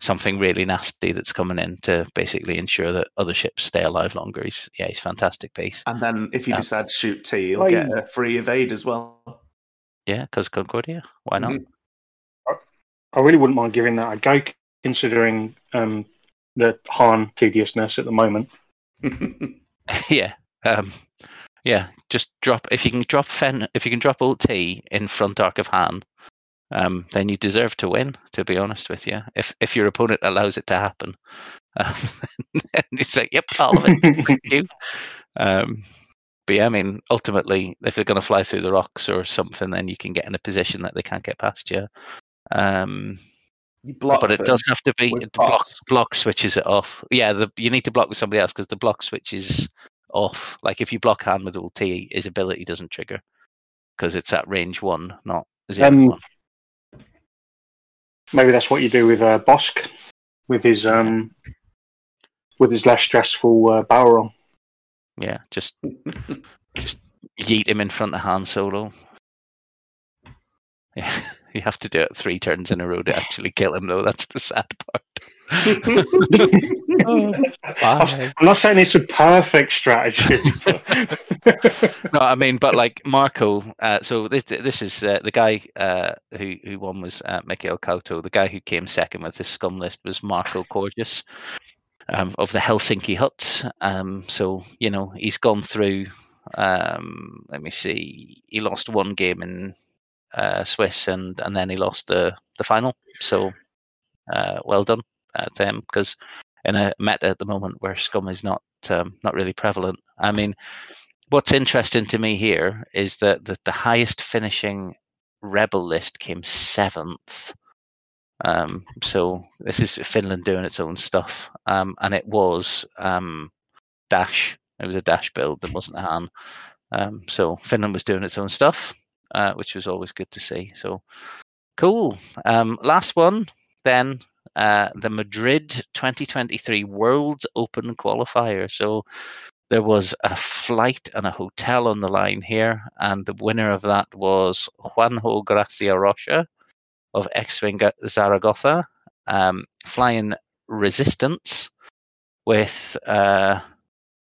something really nasty that's coming in to basically ensure that other ships stay alive longer. He's yeah, he's fantastic piece. And then if you Yeah. decide to shoot T, you'll Oi. get a free evade as well. Yeah, because Concordia. Why not? Mhm. I really wouldn't mind giving that a go, considering um, the Han tediousness at the moment. yeah. Um, yeah, just drop if you can drop Fenn if you can drop Alt T in front arc of Han, um, then you deserve to win. To be honest with you, if if your opponent allows it to happen, um, then it's like, yep, all of it. Thank you. Um, but yeah, I mean, ultimately, if they're going to fly through the rocks or something, then you can get in a position that they can't get past you. Um, you block but it does have to be the block. Block switches it off. Yeah, the, you need to block with somebody else because the block switch is off. Like if you block Han with ult, his ability doesn't trigger because it's at range one, not zero Um, one. Maybe that's what you do with uh, Bosk, with his um, with his less stressful uh, barrel roll. Yeah, just just yeet him in front of Han Solo. Yeah, you have to do it three turns in a row to actually kill him, though. That's the sad part. Oh. I'm not saying it's a perfect strategy. but- no, I mean, but like Marco. Uh, so this this is uh, the guy uh, who who won was uh, Mikhail Kauto. The guy who came second with this scum list was Marco Corgus um, of the Helsinki Huts. Um, so you know he's gone through. Um, let me see. He lost one game in uh, Swiss, and and then he lost the the final. So uh, well done uh, to him because in a meta at the moment where scum is not um, not really prevalent. I mean, what's interesting to me here is that the, the highest finishing rebel list came seventh. Um, so this is Finland doing its own stuff, um, and it was um, dash. It was a dash build. There wasn't a Han. Um, so Finland was doing its own stuff, uh, which was always good to see. So cool. Um, last one then uh, the Madrid 2023 World Open qualifier. So there was a flight and a hotel on the line here, and the winner of that was Juanjo Gracia Rocha of X Wing Zaragoza, um, flying Resistance with uh,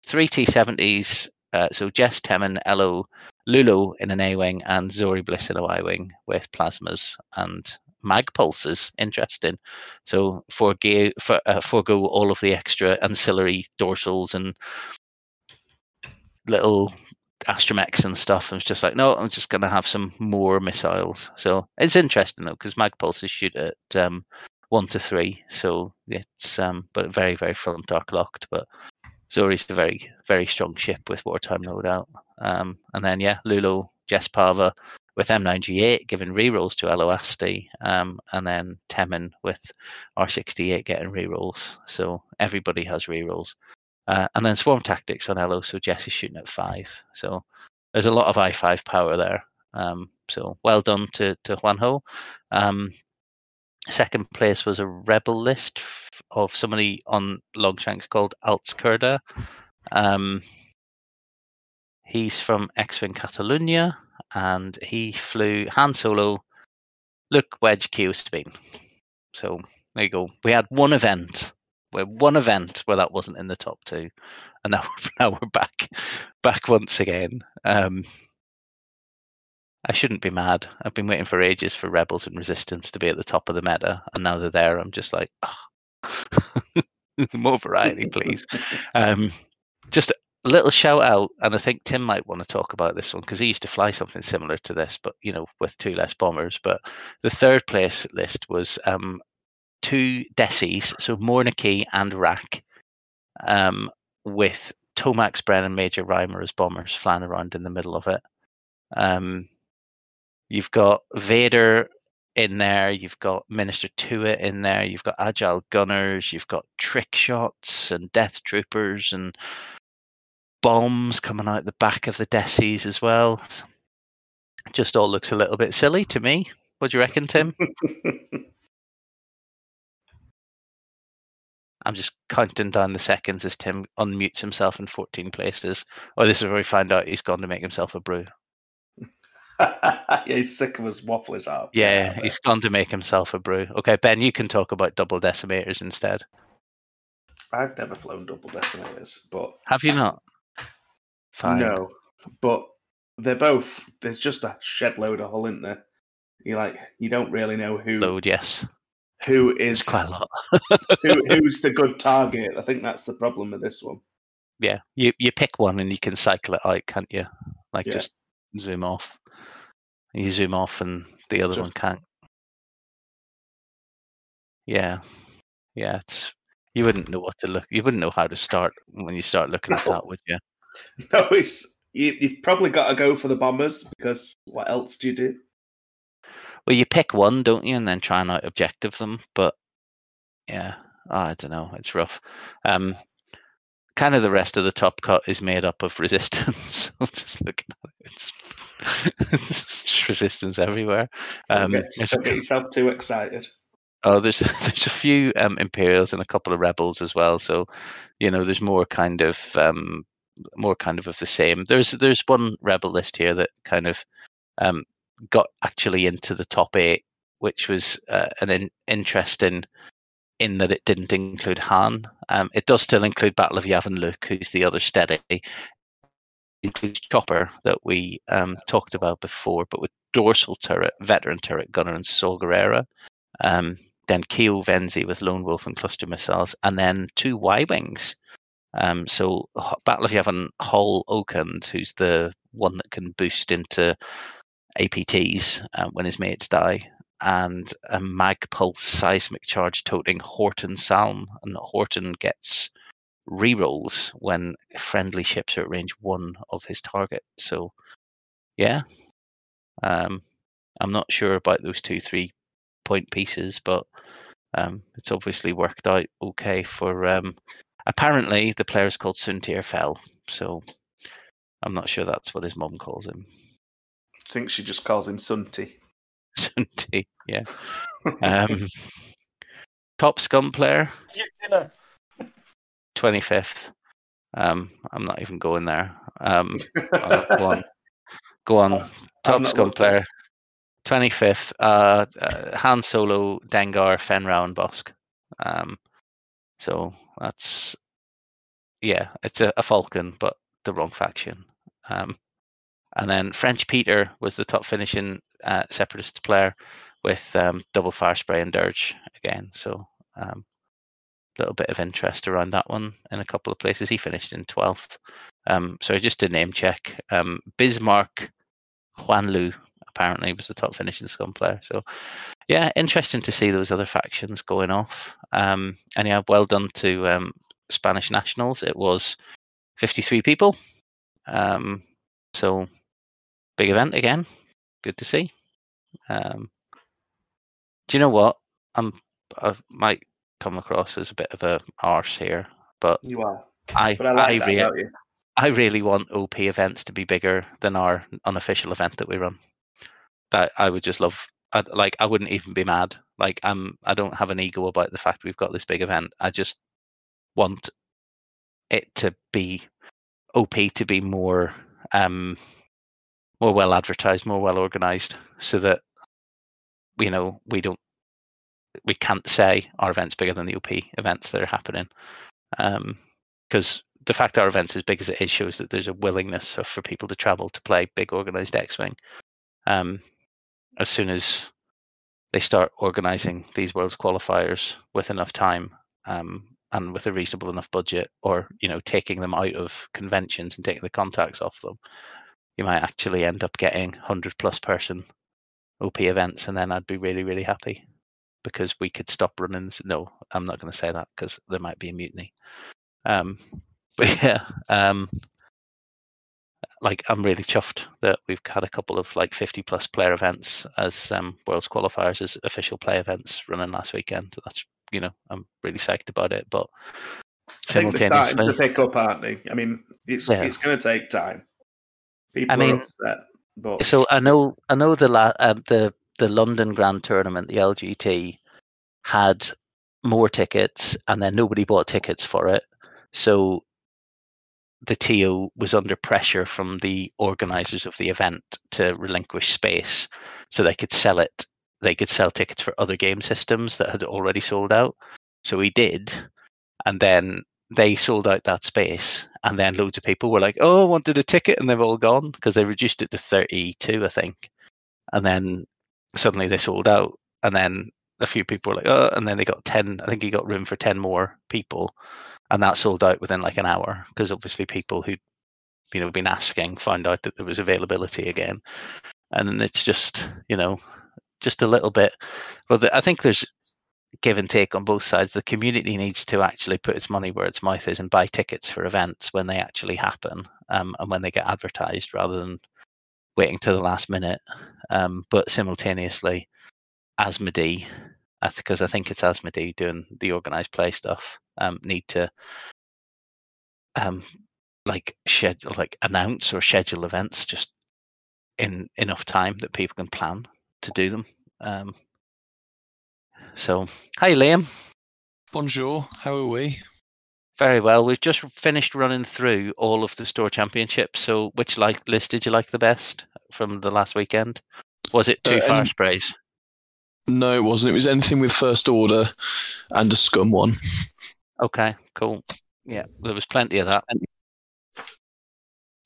three T70s. Uh, so Jess Temmin, Ello, L'ulo in an A wing, and Zorii Bliz in a Y wing with plasmas and mag pulses. Interesting. So forgo for, uh, forego all of the extra ancillary dorsals and little astromechs and stuff. I was just like, no, I'm just going to have some more missiles. So it's interesting though because mag pulses shoot at um, one to three, so it's um, but very very front arc locked. But Zorii's a very very strong ship with wartime loadout. Um, and then yeah, L'ulo, Jess Pava with M9G8 giving rerolls to Ello Asty, um, and then Temmin with R68 getting rerolls. So everybody has rerolls. Uh, and then Swarm Tactics on Ello, so Jess is shooting at five. So there's a lot of i5 power there. Um, so well done to, to Juanjo. Um, second place was a rebel list of somebody on Longshanks called Alts Kurda. Um, he's from X-Wing Catalunya and he flew Han Solo, Luke Wedge, Q Sabine. So there you go. We had one event, where one event where that wasn't in the top two, and now now we're back, back once again. Um, I shouldn't be mad. I've been waiting for ages for Rebels and Resistance to be at the top of the meta, and now they're there. I'm just like, oh. more variety, please. Um, just a little shout out, and I think Tim might want to talk about this one because he used to fly something similar to this, but you know, with two less bombers. But the third place list was um, two Desis, so Morna Kee and Rack, um, with Tomax Bren and Major Rhymer as bombers flying around in the middle of it. Um, you've got Vader in there, you've got Minister Tua in there, you've got Agile Gunners, you've got Trick Shots and Death Troopers and bombs coming out the back of the Desis as well. Just all looks a little bit silly to me. What do you reckon, Tim? I'm just counting down the seconds as Tim unmutes himself in 14 places. Oh, this is where we find out he's gone to make himself a brew. yeah, he's sick of his waffles out. Yeah, he's gone to make himself a brew. Okay, Ben, you can talk about double decimators instead. I've never flown double decimators, but Have you not? Fine. no, but they're both. There's just a shed load of hull in there. You like, you don't really know who Load, yes. who is It's quite a lot. who, who's the good target. I think that's the problem with this one. yeah, you you pick one and you can cycle it out, can't you? Like Yeah. just zoom off. You zoom off and the It's other just- one can't. Yeah, yeah. It's you wouldn't know what to look. You wouldn't know how to start when you start looking at that, would you? No, it's you, you've probably got to go for the bombers because what else do you do? Well, you pick one, don't you, and then try and out objective them. But yeah, oh, I don't know. It's rough. Um, kind of the rest of the top cut is made up of resistance. I'm just looking at it. It's, it's just resistance everywhere. Don't, Um, get, don't get yourself too excited. Oh, there's there's a few um, Imperials and a couple of Rebels as well. So, you know, there's more kind of um, more kind of of the same. There's there's one Rebel list here that kind of um, got actually into the top eight, which was uh, an in, interesting in that it didn't include Han. Um, it does still include Battle of Yavin Luke, who's the other steady. It includes Chopper that we um, talked about before, but with dorsal turret, veteran turret gunner, and Saw Gerrera. Um, then Keo Venzee with Lone Wolf and cluster missiles, and then two Y wings. Um, so Battle of Yavin Hol Okand, who's the one that can boost into APTs uh, when his mates die, and a mag pulse seismic charge toting Horton Salm, and Horton gets rerolls when friendly ships are at range one of his target. So, yeah, um, I'm not sure about those two three point pieces, but um, it's obviously worked out okay for. Um, apparently, the player is called Soontir Fel, so I'm not sure that's what his mom calls him. I think she just calls him Sunty. Sunty, yeah. Um, top scum player, twenty fifth. Um, I'm not even going there. Um, go on, go on. Top scum player, twenty fifth. Uh, uh, Han Solo, Dengar, Fenn and Bosk. Um, so that's yeah, it's a, a Falcon, but the wrong faction. Um, and then French Peter was the top finishing uh, separatist player with um, double fire spray and dirge again. So a um, little bit of interest around that one in a couple of places. He finished in 12th. Um, so just a name check. Um, Bismarck Huanlu apparently was the top finishing scum player. So yeah, interesting to see those other factions going off. Um, and yeah, well done to um, Spanish nationals. It was 53 people. Um, so big event again. Good to see. Um, do you know what? I'm I might come across as a bit of a arse here, but you are. I but I, like I, that, re- I really want OP events to be bigger than our unofficial event that we run. That I would just love. I'd, like I wouldn't even be mad. Like I'm. I don't have an ego about the fact we've got this big event. I just want it to be OP to be more um more well advertised, more well organized, so that you know we don't we can't say our event's bigger than the OP events that are happening. Because um, the fact our event's as big as it is shows that there's a willingness for people to travel to play big organized X Wing. Um, as soon as they start organizing these worlds qualifiers with enough time um, and with a reasonable enough budget, or you know, taking them out of conventions and taking the contacts off them, you might actually end up getting hundred plus person OP events, and then I'd be really, really happy because we could stop running. This. No, I'm not going to say that because there might be a mutiny. Um, but yeah, um, like I'm really chuffed that we've had a couple of like 50 plus player events as um, worlds qualifiers as official play events running last weekend. That's you know I'm really psyched about it. But I think they're starting to pick up, aren't they? I mean, it's yeah. it's going to take time. People I mean, upset, but so I know I know the la- uh, the the London Grand Tournament, the LGT, had more tickets, and then nobody bought tickets for it. So the TO was under pressure from the organisers of the event to relinquish space so they could sell it. They could sell tickets for other game systems that had already sold out. So we did, and then they sold out that space, and then loads of people were like, "Oh, I wanted a ticket," and they've all gone because they reduced it to thirty-two, I think. And then suddenly they sold out, and then a few people were like, "Oh," and then they got ten. I think he got room for ten more people, and that sold out within like an hour because obviously people who you know been asking found out that there was availability again, and it's just you know just a little bit. Well, the, I think there's give and take on both sides. The community needs to actually put its money where its mouth is and buy tickets for events when they actually happen um, and when they get advertised, rather than waiting to the last minute. Um, but simultaneously, Asmodee, because I think it's Asmodee doing the organized play stuff, um, need to um, like schedule, like announce or schedule events just in enough time that people can plan to do them. Um, So, hi, Liam. Bonjour. How are we? Very well. We've just finished running through all of the store championships. So, which like list did you like the best from the last weekend? Was it two Uh, fire sprays? No, it wasn't. It was anything with first order and a scum one. Okay, cool. Yeah, there was plenty of that.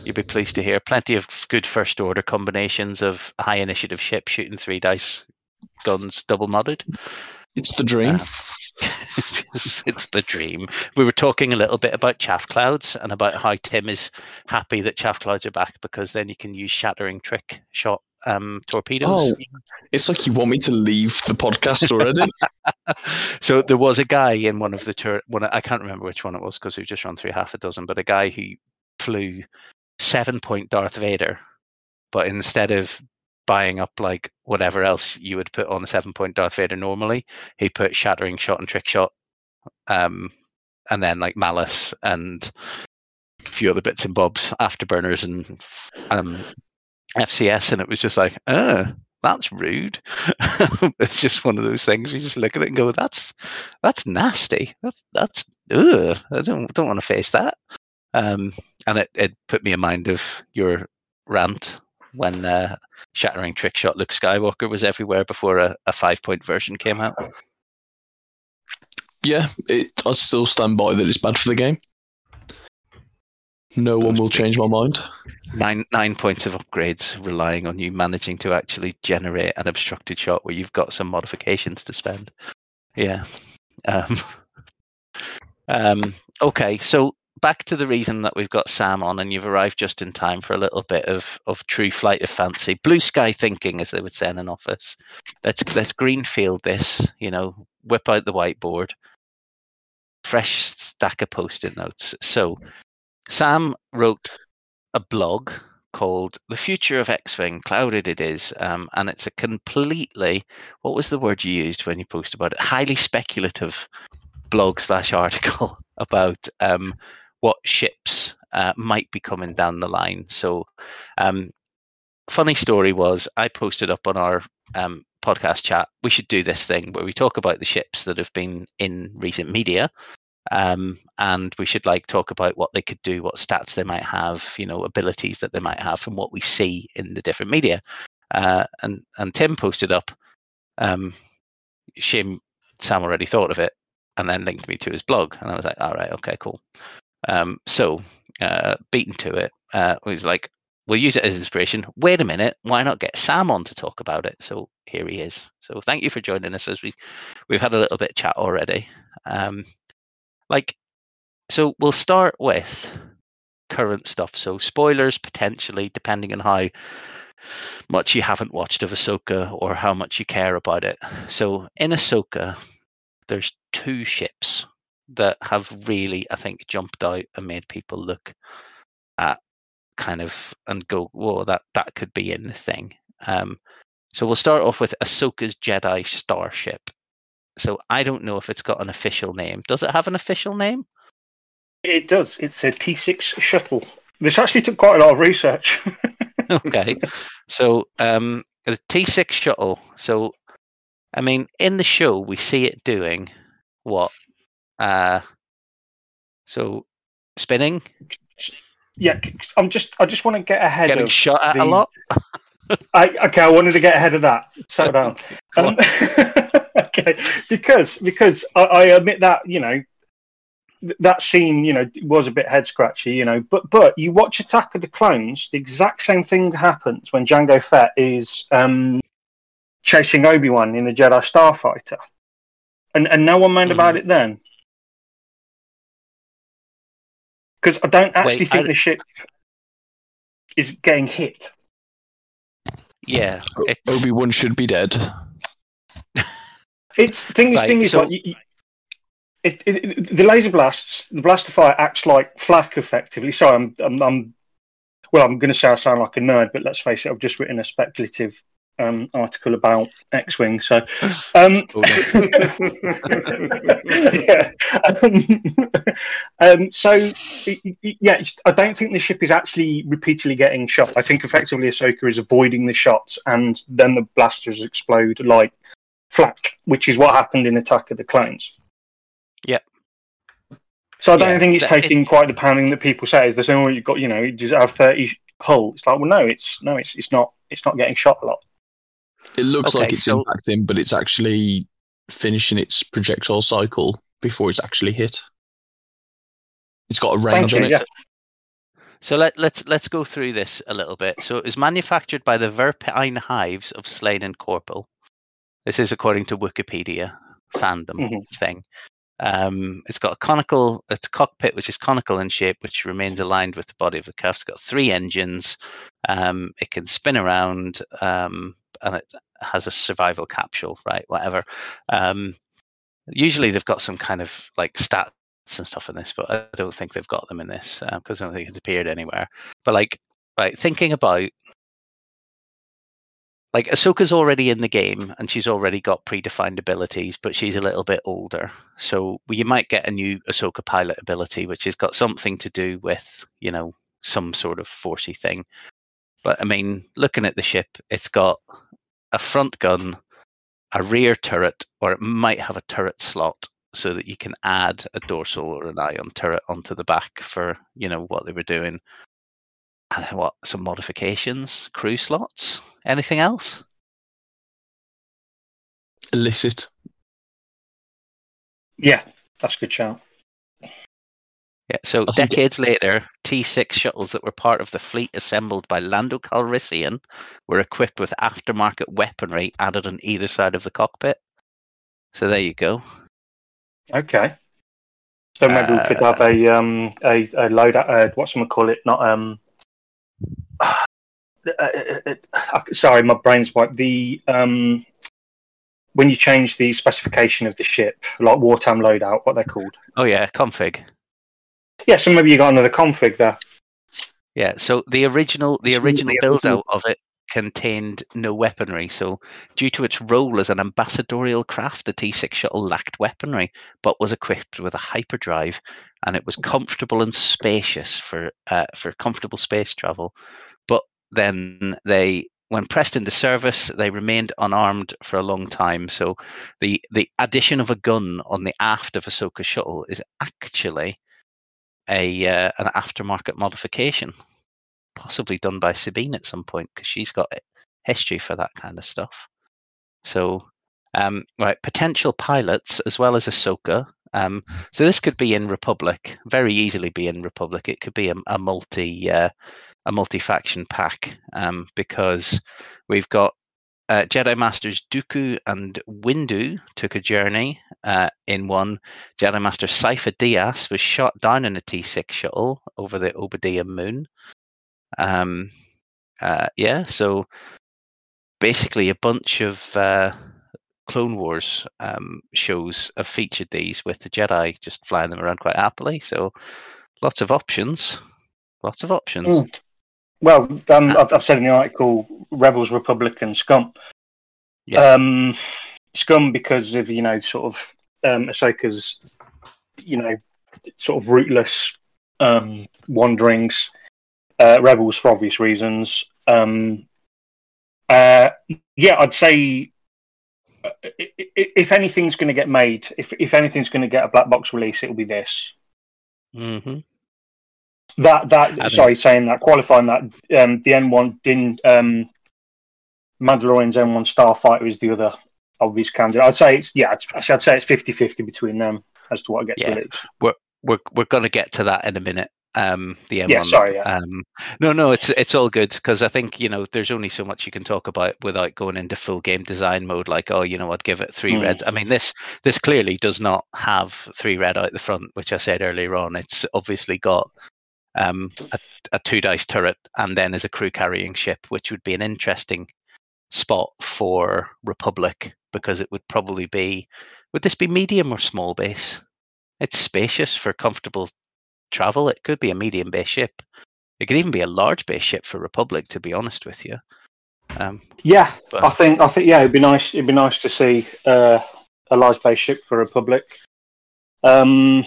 You'd be pleased to hear plenty of good first order combinations of high initiative ship shooting three dice guns double modded. It's the dream. Uh, it's, it's the dream. We were talking a little bit about chaff clouds and about how Tim is happy that chaff clouds are back because then you can use shattering trick shot um, torpedoes. Oh, it's like you want me to leave the podcast already. so there was a guy in one of the tour one I can't remember which one it was because we've just run through half a dozen, but a guy who flew seven point Darth Vader, but instead of buying up like whatever else you would put on a seven point Darth Vader normally, he put shattering shot and trick shot, um, and then like malice and a few other bits and bobs, afterburners and um, FCS, and it was just like, uh that's rude. it's just one of those things you just look at it and go, "That's that's nasty. That's that's ugh. I don't don't want to face that." Um, and it, it put me in mind of your rant when uh, shattering trick shot Luke Skywalker was everywhere before a, a five point version came out. yeah, it, I still stand by that it's bad for the game. No one will change my mind. Nine nine points of upgrades relying on you managing to actually generate an obstructed shot where you've got some modifications to spend. Yeah. Um, um, okay, so back to the reason that we've got Sam on, and you've arrived just in time for a little bit of, of true flight of fancy, blue sky thinking, as they would say in an office. Let's let's greenfield this. You know, whip out the whiteboard, fresh stack of post-it notes. So, Sam wrote a blog called "The Future of X-Wing." Clouded it is, um, and it's a completely what was the word you used when you posted about it? Highly speculative blog slash article about um, what ships uh, might be coming down the line. So, um, funny story was I posted up on our um, podcast chat. We should do this thing where we talk about the ships that have been in recent media. Um, and we should like talk about what they could do, what stats they might have, you know, abilities that they might have from what we see in the different media. Uh, and and Tim posted up, um, shame Sam already thought of it, and then linked me to his blog, and I was like, all right, okay, cool. Um, so uh, beaten to it, uh, was like, we'll use it as inspiration. Wait a minute, why not get Sam on to talk about it? So here he is. So thank you for joining us as we we've had a little bit of chat already. Um, like, so we'll start with current stuff. So spoilers potentially, depending on how much you haven't watched of Ahsoka or how much you care about it. So in Ahsoka, there's two ships that have really, I think, jumped out and made people look at kind of and go, whoa, that that could be in the thing. Um, so we'll start off with Ahsoka's Jedi Starship. So I don't know if it's got an official name. Does it have an official name? It does. It's a T6 shuttle. This actually took quite a lot of research. okay. So um, the T6 shuttle. So, I mean, in the show, we see it doing what? Uh, so spinning, yeah, I'm just. I just want to get ahead getting of. shot at a lot. I, okay, I wanted to get ahead of that. Settle down. Um, okay, because because I, I admit that you know that scene you know was a bit head scratchy you know but but you watch Attack of the Clones the exact same thing happens when Jango Fett is um, chasing Obi Wan in the Jedi Starfighter, and and no one moaned about it then. Because I don't actually Wait, think I- the ship is getting hit. Yeah. it's- Obi Wan should be dead. It's thing is, thing is, so- like, you, you- it, it, it- the laser blasts, the blaster fire acts like flak effectively. Sorry, I'm, I'm, I'm well, I'm going to say I sound like a nerd, but let's face it, I've just written a speculative um, article about X-wing. So, um, yeah. Um, um, so, yeah, I don't think the ship is actually repeatedly getting shot. I think effectively Ahsoka is avoiding the shots, and then the blasters explode like flak, which is what happened in Attack of the Clones. Yep. So I don't Yeah, think it's that- taking quite the pounding that people say. Is the same way you've got, you know, does it have thirty hull. It's like, well, no, it's no, it's it's not. It's not getting shot a lot. It looks like it's so- impacting, but it's actually finishing its projectile cycle before it's actually hit. It's got a range Thank on it. Yeah. So let, let's let's go through this a little bit. So it was manufactured by the Verpine Hives of Slayn and Korpil. This is according to Wikipedia fandom Mhm. thing. Um, it's got a conical, it's a cockpit which is conical in shape, which remains aligned with the body of the craft. It's got three engines. Um, it can spin around, um, and it has a survival capsule, right? Whatever. Um, usually they've got some kind of like stats and stuff in this, but I don't think they've got them in this because I don't think it's appeared anywhere. But like, right, thinking about like Ahsoka's already in the game and she's already got predefined abilities, but she's a little bit older. So you might get a new Ahsoka pilot ability, which has got something to do with, you know, some sort of forcey thing. But I mean, looking at the ship, it's got a front gun, a rear turret, or it might have a turret slot so that you can add a dorsal or an ion turret onto the back for, you know, what they were doing. And then what? Some modifications, crew slots, anything else? Illicit. Yeah, that's a good shout. Yeah. So I think- decades later, T6 shuttles that were part of the fleet assembled by Lando Calrissian were equipped with aftermarket weaponry added on either side of the cockpit. So there you go. Okay. So maybe we could have a um a, a load uh, what's gonna call it? Not um. sorry, my brain's wiped. The um when you change the specification of the ship, like wartime loadout, what they're called. Oh yeah, config. Yeah, so maybe you got another config there. Yeah. So the original the original build out of it contained no weaponry. So due to its role as an ambassadorial craft, the T6 shuttle lacked weaponry, but was equipped with a hyperdrive, and it was comfortable and spacious for uh, for comfortable space travel. But then they when pressed into service, they remained unarmed for a long time. So the the addition of a gun on the aft of Ahsoka shuttle is actually a uh, an aftermarket modification, possibly done by Sabine at some point because she's got history for that kind of stuff. So, um, right, potential pilots as well as Ahsoka. Um, so this could be in Republic, very easily be in Republic. It could be a, a multi uh, a multi faction pack um, because we've got uh, Jedi Masters Dooku and Windu took a journey uh, in one. Jedi Master Cypher Diaz was shot down in a T6 shuttle over the Obadiah moon. Um, uh, yeah, so basically a bunch of uh, Clone Wars um, shows have featured these with the Jedi just flying them around quite happily. So lots of options. Lots of options. Mm. Well, um, I've, I've said in the article, Rebels, Republic, and Scum. Yeah. Um, Scum because of you know sort of um, Ahsoka's, you know, sort of rootless um, wanderings. Uh, Rebels for obvious reasons. Um, uh, yeah, I'd say uh, if anything's going to get made, if if anything's going to get a black box release, it'll be this. hmm That that I sorry, saying that qualifying that um, the N one Din um, Mandalorian's N one Starfighter is the other obvious candidate. I'd say it's yeah, it's, actually I'd say it's 50-50 between them as to what gets Yeah. released. We're we're going to get to that in a minute. Um, the M1. Yeah, sorry, yeah. Um, no, no, it's it's all good because I think you know there's only so much you can talk about without going into full game design mode. Like, oh, you know, I'd give it three Hmm. reds. I mean, this this clearly does not have three red out the front, which I said earlier on. It's obviously got um, a, a two dice turret and then as a crew carrying ship, which would be an interesting spot for Republic because it would probably be. Would this be medium or small base? It's spacious for comfortable travel. It could be a medium base ship. It could even be a large base ship for Republic, to be honest with you. Um, Yeah, but I think I think yeah, it'd be nice. It'd be nice to see uh, a large base ship for Republic. Um,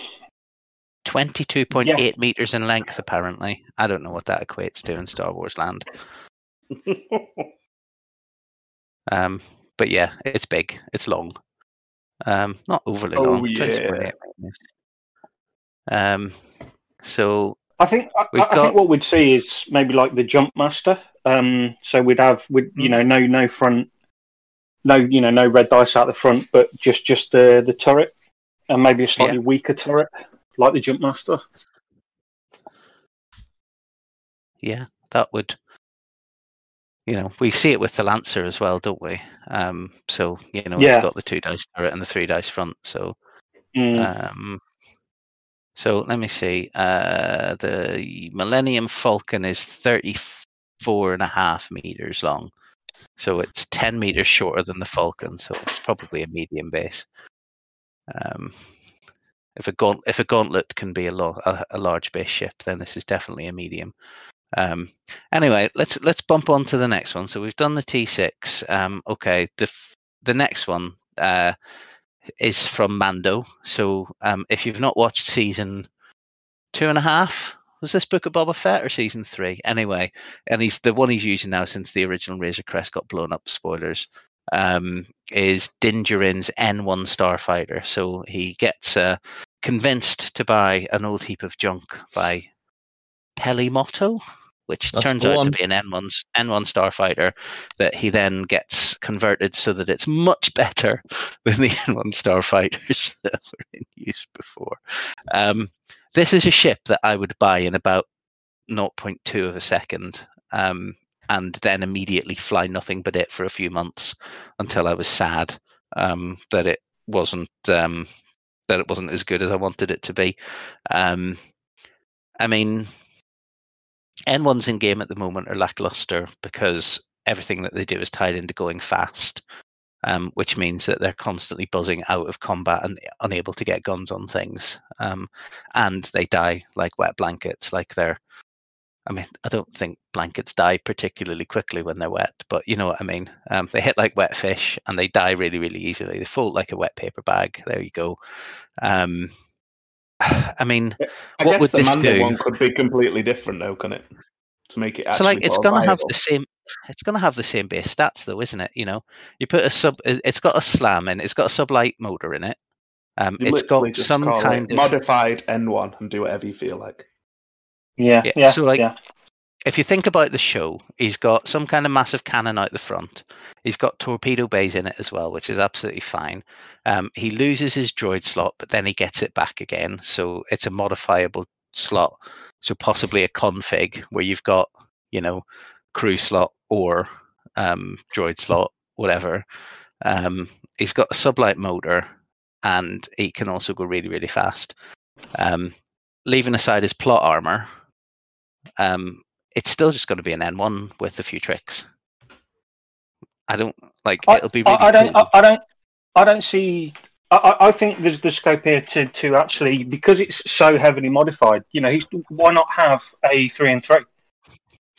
22.8 meters in length, apparently. I don't know what that equates to in Star Wars land. Um, but yeah, it's big. It's long. Um, not overly Oh, long. yeah. Um, so I think I, I got- think what we'd see is maybe like the jump master. Um, so we'd have with Hmm. you know no no front, no you know no red dice out the front, but just just the the turret and maybe a slightly weaker turret like the jump master. yeah, that would. You know, we see it with the Lancer as well, don't we? Um, so you know, Yeah. it's got the two dice turret and the three dice front. So Mm. Um, so let me see. Uh, the Millennium Falcon is 34 and a half meters long. So it's 10 meters shorter than the Falcon. So it's probably a medium base. Um, if a gaunt, if a gauntlet can be a, lo- a, a large base ship, then this is definitely a medium. Um, anyway, let's let's bump on to the next one. So we've done the T6. Um, okay, the f- the next one uh, is from Mando. So um, if you've not watched season two and a half, was this Book of Boba Fett or season three? Anyway, and he's the one he's using now since the original Razor Crest got blown up. Spoilers. Um, is Din Djarin's N1 starfighter. So he gets uh, convinced to buy an old heap of junk by Peli Motto, which That's turns out to be an N1 's- N1 starfighter that he then gets converted so that it's much better than the N1 starfighters that were in use before. Um, this is a ship that I would buy in about 0.2 of a second. Um, and then immediately fly nothing but it for a few months until I was sad um, that it wasn't um, that it wasn't as good as I wanted it to be. Um, I mean, N1s in game at the moment are lackluster because everything that they do is tied into going fast, um, which means that they're constantly buzzing out of combat and unable to get guns on things. Um, and they die like wet blankets, like they're. I mean, I don't think blankets die particularly quickly when they're wet, but you know what I mean. Um, they hit like wet fish and they die really, really easily. They fold like a wet paper bag. There you go. I mean, I What guess would the this Mando do? one could be completely different, though, can it? To make it actually so like it's gonna have the same it's gonna have the same base stats though isn't it you know you put a sub it- it's got a slam and it's got a sublight motor in it um You it's literally got just some call it kind of modified N1 and do whatever you feel like. Yeah, Yeah, yeah, so, like, yeah. If you think about the show he's got some kind of massive cannon out the front. He's got torpedo bays in it as well which is absolutely fine. Um he loses his droid slot but then he gets it back again. So it's a modifiable slot. So possibly a config where you've got you know crew slot or um droid slot whatever. Um he's got a sublight motor and he can also go really really fast. Um leaving aside his plot armor um it's still just going to be an n1 with a few tricks i don't like I, it'll be I- really I don't. cool. I, I don't. I don't see. I, I I think there's the scope here to, to actually because it's so heavily modified. You know, he's- why not have a three and three?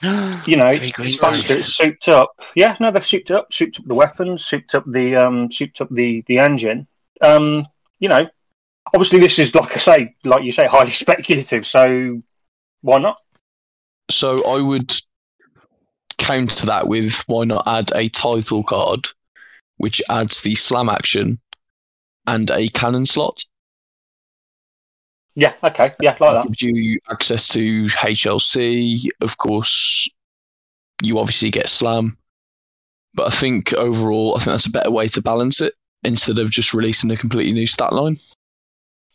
You know, it's, it's faster. It's souped up. Yeah, no, they've souped up, souped up the weapons, souped up the um, souped up the the engine. Um, you know, obviously this is like I say, like you say, highly speculative. So why not? So I would counter that with why not add a title card, which adds the slam action and a cannon slot. Yeah. Okay. Yeah, like that. gives you access to HLC. Of course, you obviously get slam, but I think overall, I think that's a better way to balance it instead of just releasing a completely new stat line.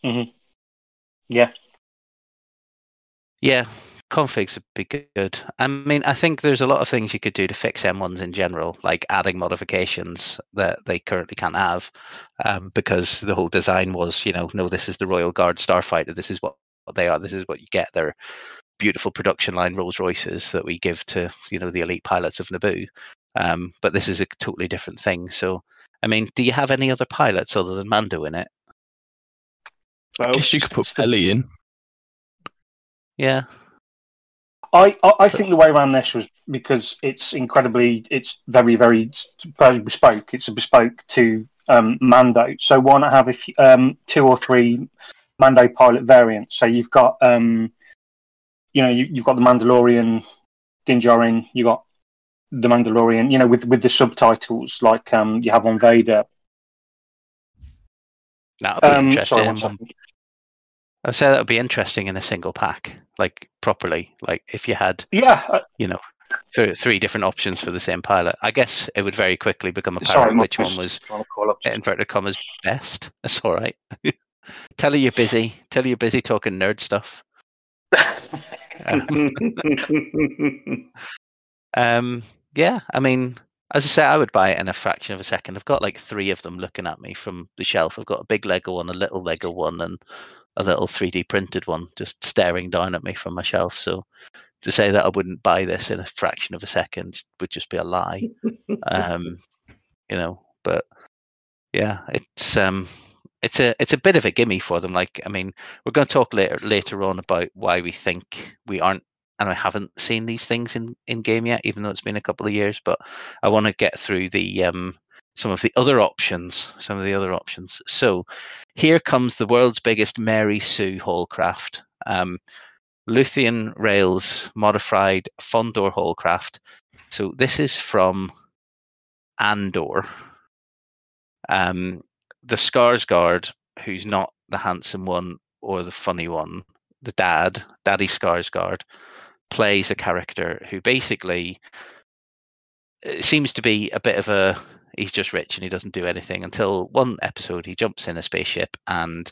Hmm. Yeah. Yeah, configs would be good. I mean, I think there's a lot of things you could do to fix N1s in general, like adding modifications that they currently can't have, um, because the whole design was, you know, no, this is the Royal Guard Starfighter. This is what what they are. This is what you get. They're beautiful production line Rolls Royces that we give to, you know, the elite pilots of Naboo. Um, but this is a totally different thing. So, I mean, do you have any other pilots other than Mando in it? I Both. guess you could put Peli in. Yeah. I, I, I think the way around this was because it's incredibly, it's very, very bespoke. It's a bespoke to um, Mando. So why not have a few, um, two or three Mando pilot variants? So you've got, um, you know, you, you've got the Mandalorian, Din Djarin, you got the Mandalorian, you know, with with the subtitles like um, you have on Vader. That would be Um, interesting. sorry. I'd say that would be interesting in a single pack, like properly. Like if you had, Yeah, uh, you know, th- three different options for the same pilot. I guess it would very quickly become sorry, apparent my which one was trying to call inverted commas best. That's all right. Tell her you're busy. Tell her you're busy talking nerd stuff. Um, yeah, I mean, as I say, I would buy it in a fraction of a second. I've got like three of them looking at me from the shelf. I've got a big Lego one, a little Lego one, and a little 3D printed one just staring down at me from my shelf. So to say that I wouldn't buy this in a fraction of a second would just be a lie. um, you know, but yeah, it's um, it's a it's a bit of a gimme for them. Like, I mean, we're going to talk later later on about why we think we aren't and I haven't seen these things in in game yet, even though it's been a couple of years. But I want to get through the um, some of the other options, some of the other options. So here comes the world's biggest Mary Sue Haulcraft, um, Luthen Rael's modified Fondor Haulcraft. So this is from Andor. Um, the Skarsgård, who's not the handsome one or the funny one, the dad, Daddy Skarsgård, plays a character who basically seems to be a bit of a he's just rich and he doesn't do anything until one episode he jumps in a spaceship and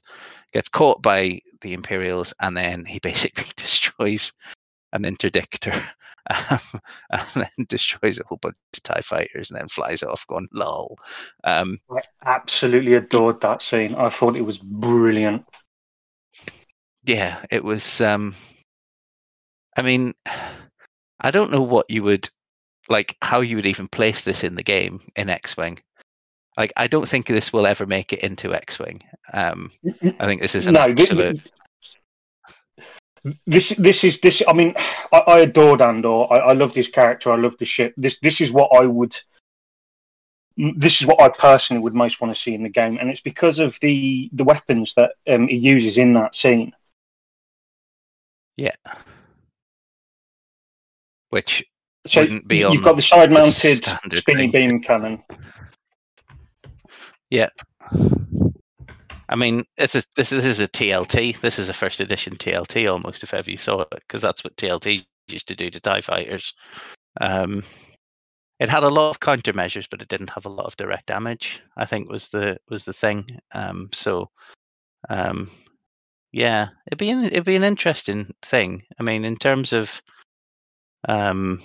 gets caught by the Imperials and then he basically destroys an interdictor um, and then destroys a whole bunch of TIE fighters and then flies off going lol. Um, I absolutely adored that scene. I thought it was brilliant. yeah, it was. Um, I mean, I don't know what you would like, how you would even place this in the game in X Wing. Like, I don't think this will ever make it into X Wing. Um, I think this is an no, absolute. this this is this. I mean, I, I adored Andor. I, I love this character. I love the ship. This this is what I would. This is what I personally would most want to see in the game, and it's because of the the weapons that um, he uses in that scene. Yeah. Which So Wouldn't be you've got the side mounted standard spinny beam cannon. Yeah. I mean, this is this is, this is a TLT. This is a first edition TLT almost, if ever you saw it, because that's what TLT used to do to Tie Fighters. Um, it had a lot of countermeasures, but it didn't have a lot of direct damage. I think was the was the thing. Um, so, um, yeah, it'd be an, it'd be an interesting thing. I mean, in terms of, um,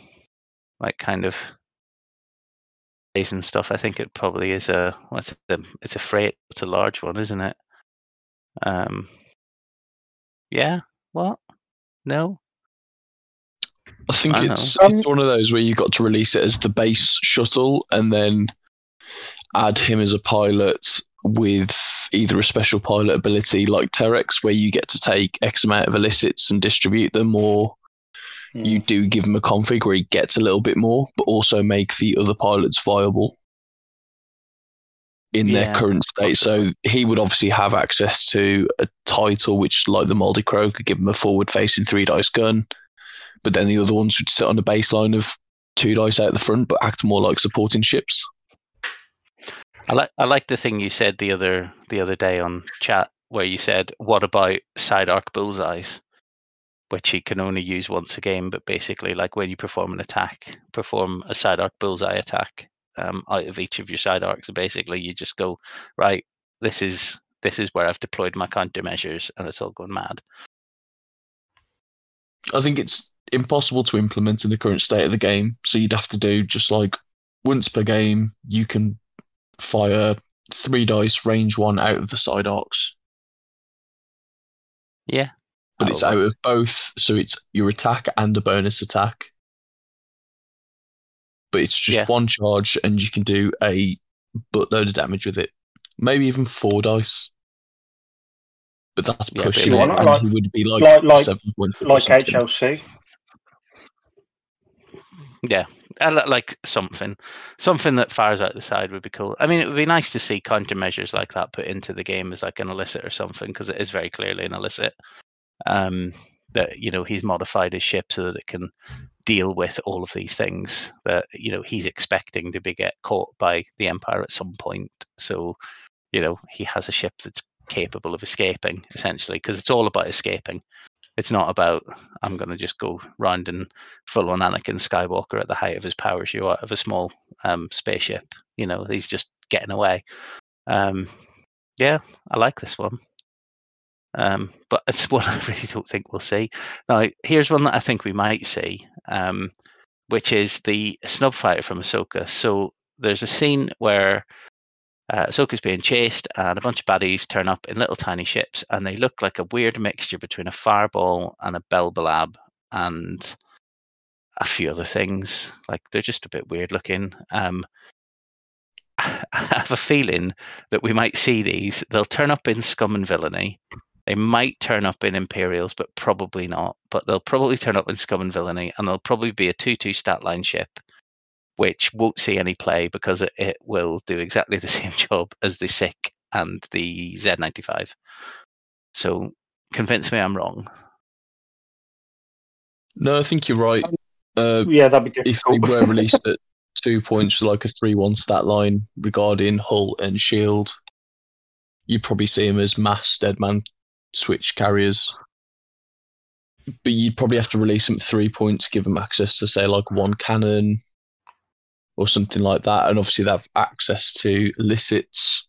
like kind of days and stuff. I think it probably is a what's the it's a freight. It's a large one, isn't it? Um. Yeah. What? No. I think I it's, know. it's one of those where you got to release it as the base shuttle and then add him as a pilot with either a special pilot ability like Terex, where you get to take X amount of illicits and distribute them, or you mm. do give him a config where he gets a little bit more, but also make the other pilots viable in their current state. So he would obviously have access to a title which, like the Moldy Crow, could give him a forward facing three dice gun, but then the other ones would sit on a baseline of two dice out the front, but act more like supporting ships. I like I like the thing you said the other the other day on chat where you said, "What about side arc bullseyes?" Which he can only use once a game, but basically, like when you perform an attack, perform a side arc bullseye attack um, out of each of your side arcs. And basically, you just go right. This is this is where I've deployed my countermeasures, and it's all gone mad. I think it's impossible to implement in the current state of the game. So you'd have to do just like once per game, you can fire three dice, range one out of the side arcs, Yeah, but it's out of both. So it's your attack and a bonus attack. But it's just Yeah. one charge, and you can do a buttload of damage with it. Maybe even four dice. But that's Yeah, pushing it, like- and like- he would be like, like- like- seven points like something. HLC. Yeah, I like something, something that fires out the side would be cool. I mean, it would be nice to see countermeasures like that put into the game as like an illicit or something, because it is very clearly an illicit. Um, that you know he's modified his ship so that it can deal with all of these things that you know he's expecting to be get caught by the empire at some point. So you know he has a ship that's capable of escaping essentially because it's all about escaping. It's not about i'm going to just go round and full on anakin skywalker at the height of his powers you out of a small um, spaceship you know he's just getting away. Um, yeah i like this one um, but it's one I really don't think we'll see. Now, here's one that I think we might see, um, which is the snub fighter from Ahsoka. So there's a scene where uh, Ahsoka's being chased, and a bunch of baddies turn up in little tiny ships, and they look like a weird mixture between a fireball and a Belbullab and a few other things. Like they're just a bit weird looking. Um, I have a feeling that we might see these. They'll turn up in Scum and Villainy, they might turn up in Imperials, but probably not. But they'll probably turn up in Scum and Villainy, and they'll probably be a 2 2 stat line ship, which won't see any play because it, it will do exactly the same job as the Scyk and the Z95. So convince me I'm wrong. No, I think you're right. Uh, yeah, that'd be difficult. if they were released at two points, like a three-one stat line regarding hull and shield, you'd probably see him as mass deadman switch carriers. But you'd probably have to release them three points, give them access to say like one cannon or something like that, and obviously they have access to illicits.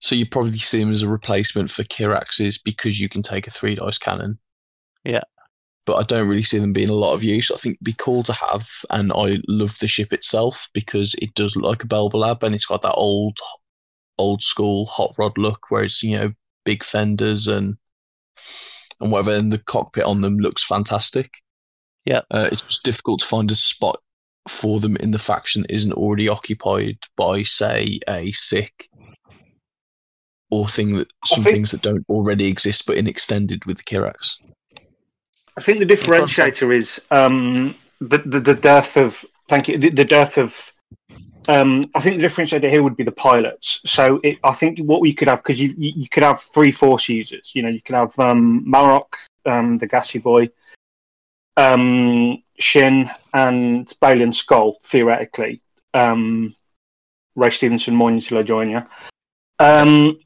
So you probably see them as a replacement for Kihraxzes because you can take a three dice cannon. Yeah. But I don't really see them being a lot of use. I think it'd be cool to have, and I love the ship itself because it does look like a Belbullab and it's got that old, old school hot rod look, where it's you know big fenders and and whatever, and the cockpit on them looks fantastic. Yeah. Uh, it's just difficult to find a spot for them in the faction that isn't already occupied by, say, a Scyk or thing that some think- things that don't already exist but in extended with the Kihraxz. I think the differentiator is um, the, the the dearth of thank you the, the dearth of. Um, I think the differentiator here would be the pilots. So it, I think what we could have because you, you could have three force users. You know, you could have um, Marrok, um, the gassy boy, um, Shin, and Baylan Skoll theoretically. Um, Ray Stevenson, morning till I join you. Um,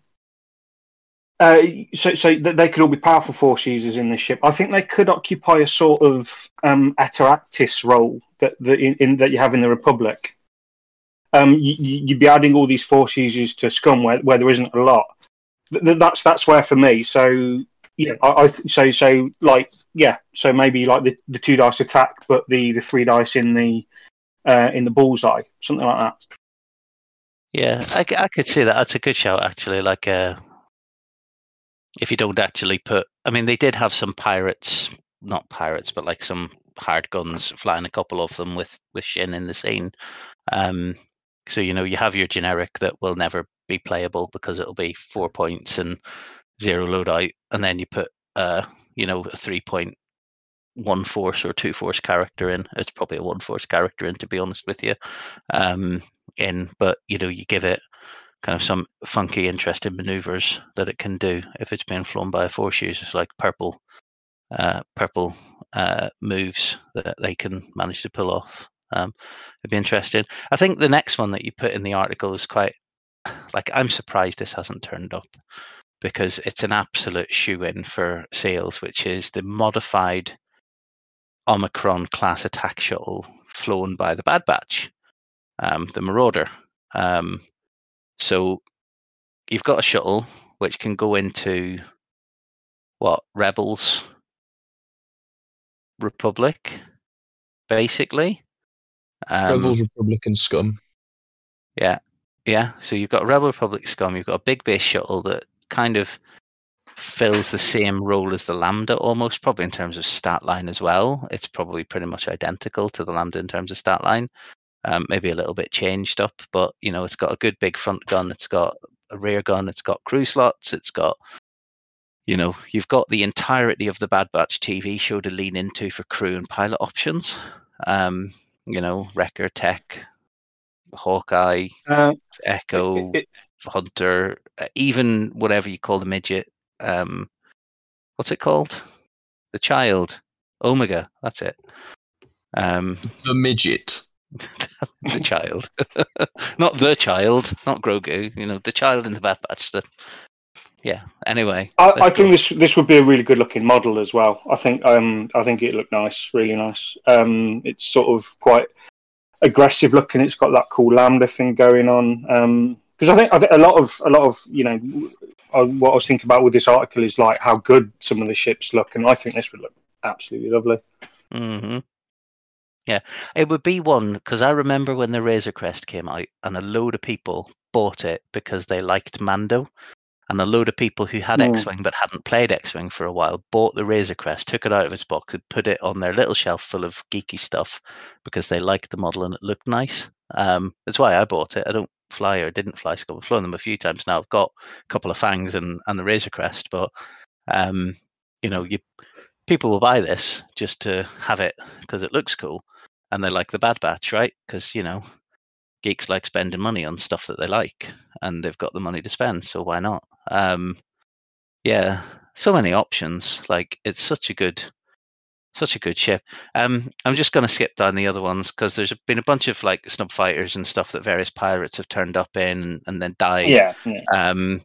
uh, so, so th- they could all be powerful force users in this ship. I think they could occupy a sort of um, Ataractis role that, that in, in that you have in the Republic. Um, you, you'd be adding all these force users to Scum where, where there isn't a lot. Th- th- that's that's where for me. So yeah, I, I so so like yeah, so maybe like the, the two dice attack, but the, the three dice in the uh, in the bullseye, something like that. Yeah, I could see that. That's a good shout, actually. Like, uh, if you don't actually put, I mean, they did have some pirates, not pirates, but like some hard guns flying, a couple of them with with Shin in the scene. Um, so you know, you have your generic that will never be playable because it'll be four points and zero loadout, and then you put, uh, you know, a three point one force or two force character in. It's probably a one force character in, to be honest with you. Um, in, but you know, you give it kind of some funky, interesting maneuvers that it can do if it's being flown by a force user, like purple, uh, purple uh, moves that they can manage to pull off. Um, it'd be interesting. I think the next one that you put in the article is quite like I'm surprised this hasn't turned up because it's an absolute shoe in for sales, which is the modified Omicron class attack shuttle flown by the Bad Batch um, the Marauder. Um, so you've got a shuttle which can go into what Rebels, Republic, basically. Um, Rebels, Republican scum. Yeah, yeah. So you've got Rebel Republic scum. You've got a big base shuttle that kind of fills the same role as the Lambda, almost probably in terms of stat line as well. It's probably pretty much identical to the Lambda in terms of stat line. Um, maybe a little bit changed up, but you know, it's got a good big front gun. It's got a rear gun. It's got crew slots. It's got, you know, you've got the entirety of the Bad Batch TV show to lean into for crew and pilot options. Um, you know, Wrecker, Tech, Hawkeye, Uh, Echo, it- Hunter, uh, even whatever you call the midget. Um, what's it called? The child, Omega. That's it. Um, The midget. the child, not the child, not Grogu. You know, the child in the Bad Batch. The yeah. Anyway, I, I think this this would be a really good looking model as well. I think um I think it looked nice, really nice. Um, it's sort of quite aggressive looking. It's got that cool lambda thing going on. Um, because I think I think a lot of a lot of you know uh, what I was thinking about with this article is like how good some of the ships look, and I think this would look absolutely lovely. hmm Yeah, it would be one because I remember when the Razor Crest came out, and a load of people bought it because they liked Mando, and a load of people who had Mm. X-wing but hadn't played X-wing for a while bought the Razor Crest, took it out of its box, and put it on their little shelf full of geeky stuff because they liked the model and it looked nice. Um, that's why I bought it. I don't fly or didn't fly Scum. I've flown them a few times now. I've got a couple of fangs and, and the Razor Crest, but um, you know, you people will buy this just to have it because it looks cool and they like the Bad Batch, right? Because you know, geeks like spending money on stuff that they like, and they've got the money to spend, so why not? Um, yeah, so many options. Like it's such a good, such a good ship. Um, I'm just going to skip down the other ones because there's been a bunch of like snub fighters and stuff that various pirates have turned up in and, and then died. Yeah, yeah. Um,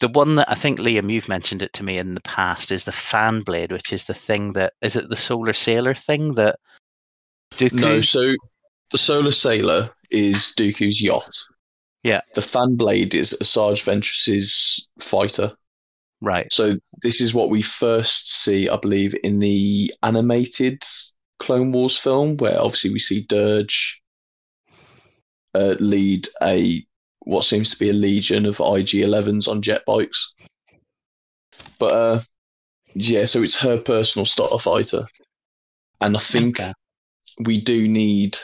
the one that I think Liam, you've mentioned it to me in the past, is the fan blade, which is the thing that is it the solar sailor thing that Dooku? No, so the Solar Sailor is Dooku's yacht. Yeah. The fan blade is Asajj Ventress's fighter. right. So this is what we first see, I believe, in the animated Clone Wars film, where obviously we see Durge uh, lead a what seems to be a legion of IG-11s on jet bikes. But uh, yeah, so it's her personal starter fighter, and I think Okay. we do need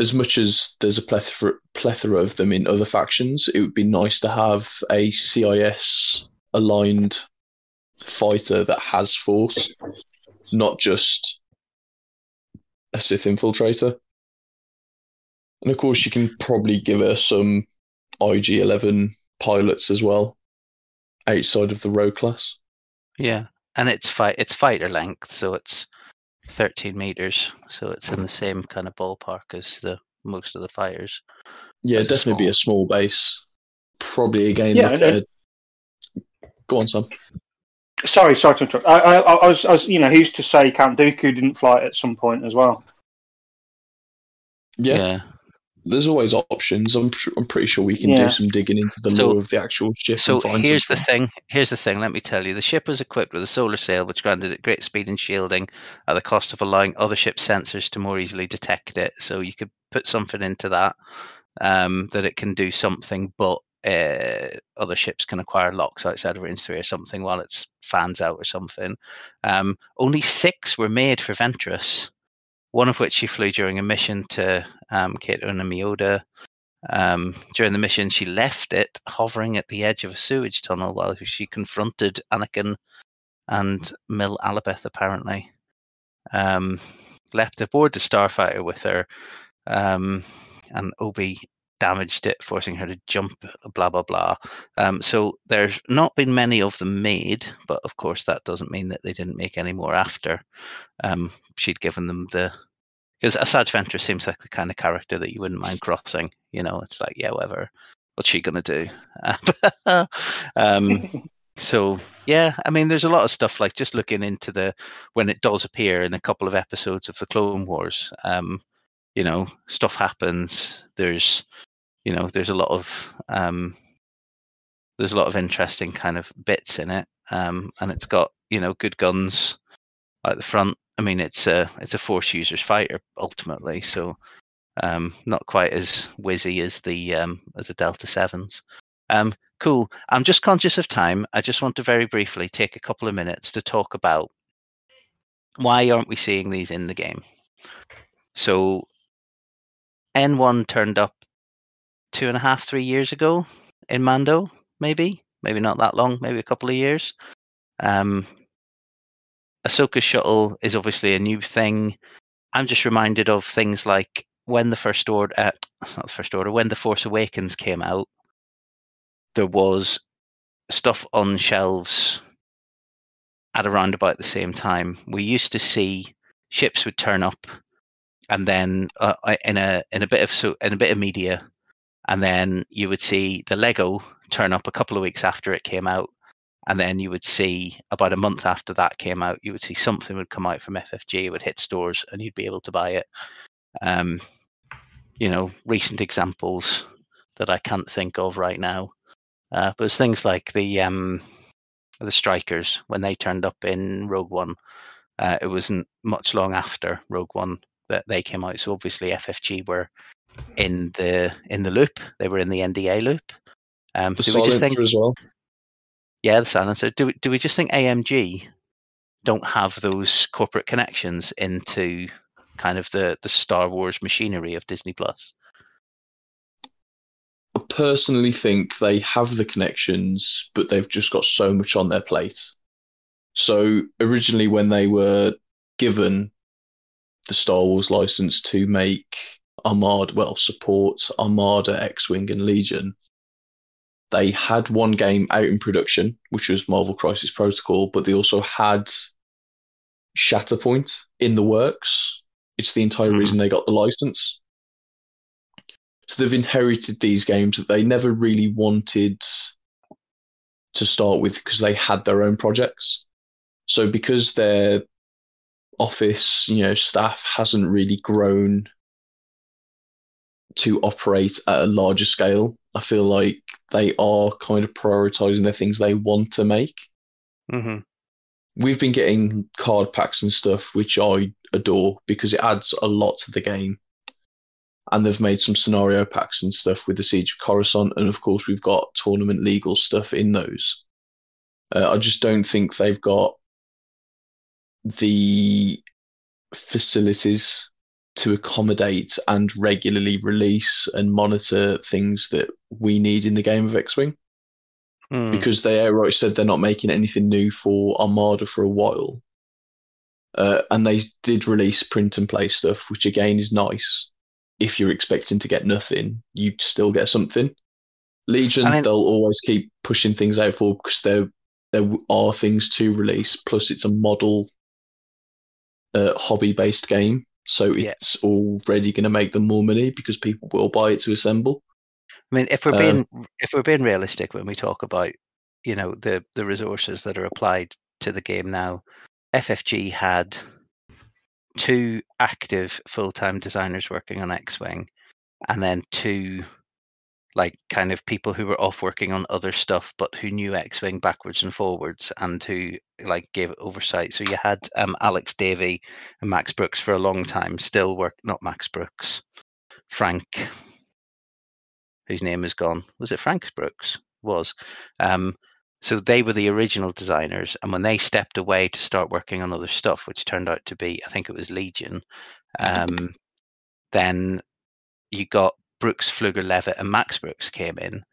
as much as there's a plethora, plethora of them in other factions it would be nice to have a cis aligned fighter that has force not just a sith infiltrator. And of course you can probably give her some ig-11 pilots as well outside of the Rogue class. Yeah, and it's fight it's fighter length, so it's 13 meters, so it's in the same kind of ballpark as the most of the fires. yeah As a definitely be a small base probably again Yeah, look and- at- go on sam Sorry, sorry to interrupt. I, I, I was, I was, you know, who's to say Count Dooku didn't fly it at some point as well? yeah. There's always options. I'm pr- I'm pretty sure we can Yeah. do some digging into the So- lore of the actual ship. So here's the thing. Here's the thing. Let me tell you. The ship was equipped with a solar sail, which granted it great speed and shielding at the cost of allowing other ship sensors to more easily detect it. So you could put something into that um, that it can do something, but uh, other ships can acquire locks outside of range three or something while it's fans out or something. Um, only six were made for Ventress. One of which she flew during a mission to um, and Um, during the mission, she left it hovering at the edge of a sewage tunnel while she confronted Anakin and Mil Alabeth, apparently. Um, left aboard the starfighter with her, um, and Obi damaged it, forcing her to jump, blah, blah, blah. Um, so there's not been many of them made, but of course, that doesn't mean that they didn't make any more after. Um, she'd given them the because Asajj Ventress seems like the kind of character that you wouldn't mind crossing. You know, it's like, yeah, whatever. What's she gonna do? um, so yeah, I mean, there's a lot of stuff like just looking into the when it does appear in a couple of episodes of the Clone Wars. Um, you know, stuff happens. There's, you know, there's a lot of um, there's a lot of interesting kind of bits in it, um, and it's got you know good guns at the front. I mean, it's a it's a force user's fighter ultimately, so um, not quite as whizzy as the um, as the Delta Sevens. Um, cool. I'm just conscious of time. I just want to very briefly take a couple of minutes to talk about why aren't we seeing these in the game? So N1 turned up two and a half, three years ago in Mando, maybe, maybe not that long, maybe a couple of years. Um, Ahsoka shuttle is obviously a new thing. I'm just reminded of things like when the first order, uh, not the first order, when the Force Awakens came out, there was stuff on shelves at around about the same time. We used to see ships would turn up, and then uh, in a in a bit of so in a bit of media, and then you would see the Lego turn up a couple of weeks after it came out, and then you would see about a month after that came out, you would see something would come out from FFG, it would hit stores, and you'd be able to buy it. Um, you know, recent examples that I can't think of right now, uh, but it's things like the um, the Strikers when they turned up in Rogue One. Uh, it wasn't much long after Rogue One that they came out, so obviously FFG were in the in the loop. They were in the NDA loop. Um, The do we just think, as well. yeah, the silencer. Do we, do we just think AMG don't have those corporate connections into kind of the the Star Wars machinery of Disney Plus? I personally think they have the connections, but they've just got so much on their plate. So originally, when they were given the Star Wars license to make Armada, well, support Armada, X-wing, and Legion, they had one game out in production, which was Marvel Crisis Protocol, but they also had Shatterpoint in the works. It's the entire Mhm. reason they got the license. So they've inherited these games that they never really wanted to start with because they had their own projects. So because their office, you know, staff hasn't really grown to operate at a larger scale, I feel like they are kind of prioritizing the things they want to make. Mm-hmm. We've been getting card packs and stuff, which I adore because it adds a lot to the game. And they've made some scenario packs and stuff with the Siege of Coruscant, and of course we've got tournament legal stuff in those. Uh, I just don't think they've got the facilities to accommodate and regularly release and monitor things that we need in the game of X-wing Mm. because they outright said they're not making anything new for Armada for a while. Uh, and they did release print and play stuff, which again is nice. If you're expecting to get nothing, you still get something. Legion, I mean- they'll always keep pushing things out for because there there are things to release. Plus, it's a model uh, hobby based game, so Yeah. it's already going to make them more money because people will buy it to assemble. I mean, if we're Um, being if we're being realistic when we talk about you know the the resources that are applied to the game now, FFG had two active full time designers working on X Wing, and then two like kind of people who were off working on other stuff but who knew X Wing backwards and forwards and who like gave oversight. So you had um, Alex Davy and Max Brooks for a long time still work not Max Brooks, Frank whose name is gone. Was it Frank Brooks? Was. Um, so they were the original designers, and when they stepped away to start working on other stuff, which turned out to be, I think it was Legion, um, then you got Brooks, Flugaur, Levitt, and Max Brooks came in,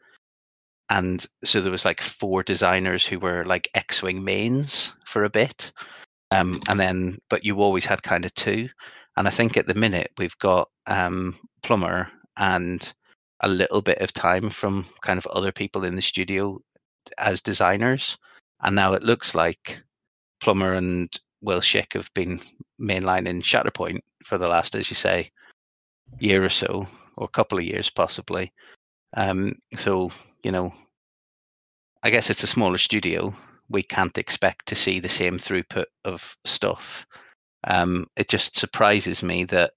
and so there was like four designers who were like X-wing mains for a bit, um, and then but you always had kind of two, and I think at the minute we've got um, Plummer and a little bit of time from kind of other people in the studio as designers. And now it looks like Plummer and Will Shick have been mainlining Shatterpoint for the last, as you say, year or so, or a couple of years possibly. Um, so, you know, I guess it's a smaller studio. We can't expect to see the same throughput of stuff. Um, it just surprises me that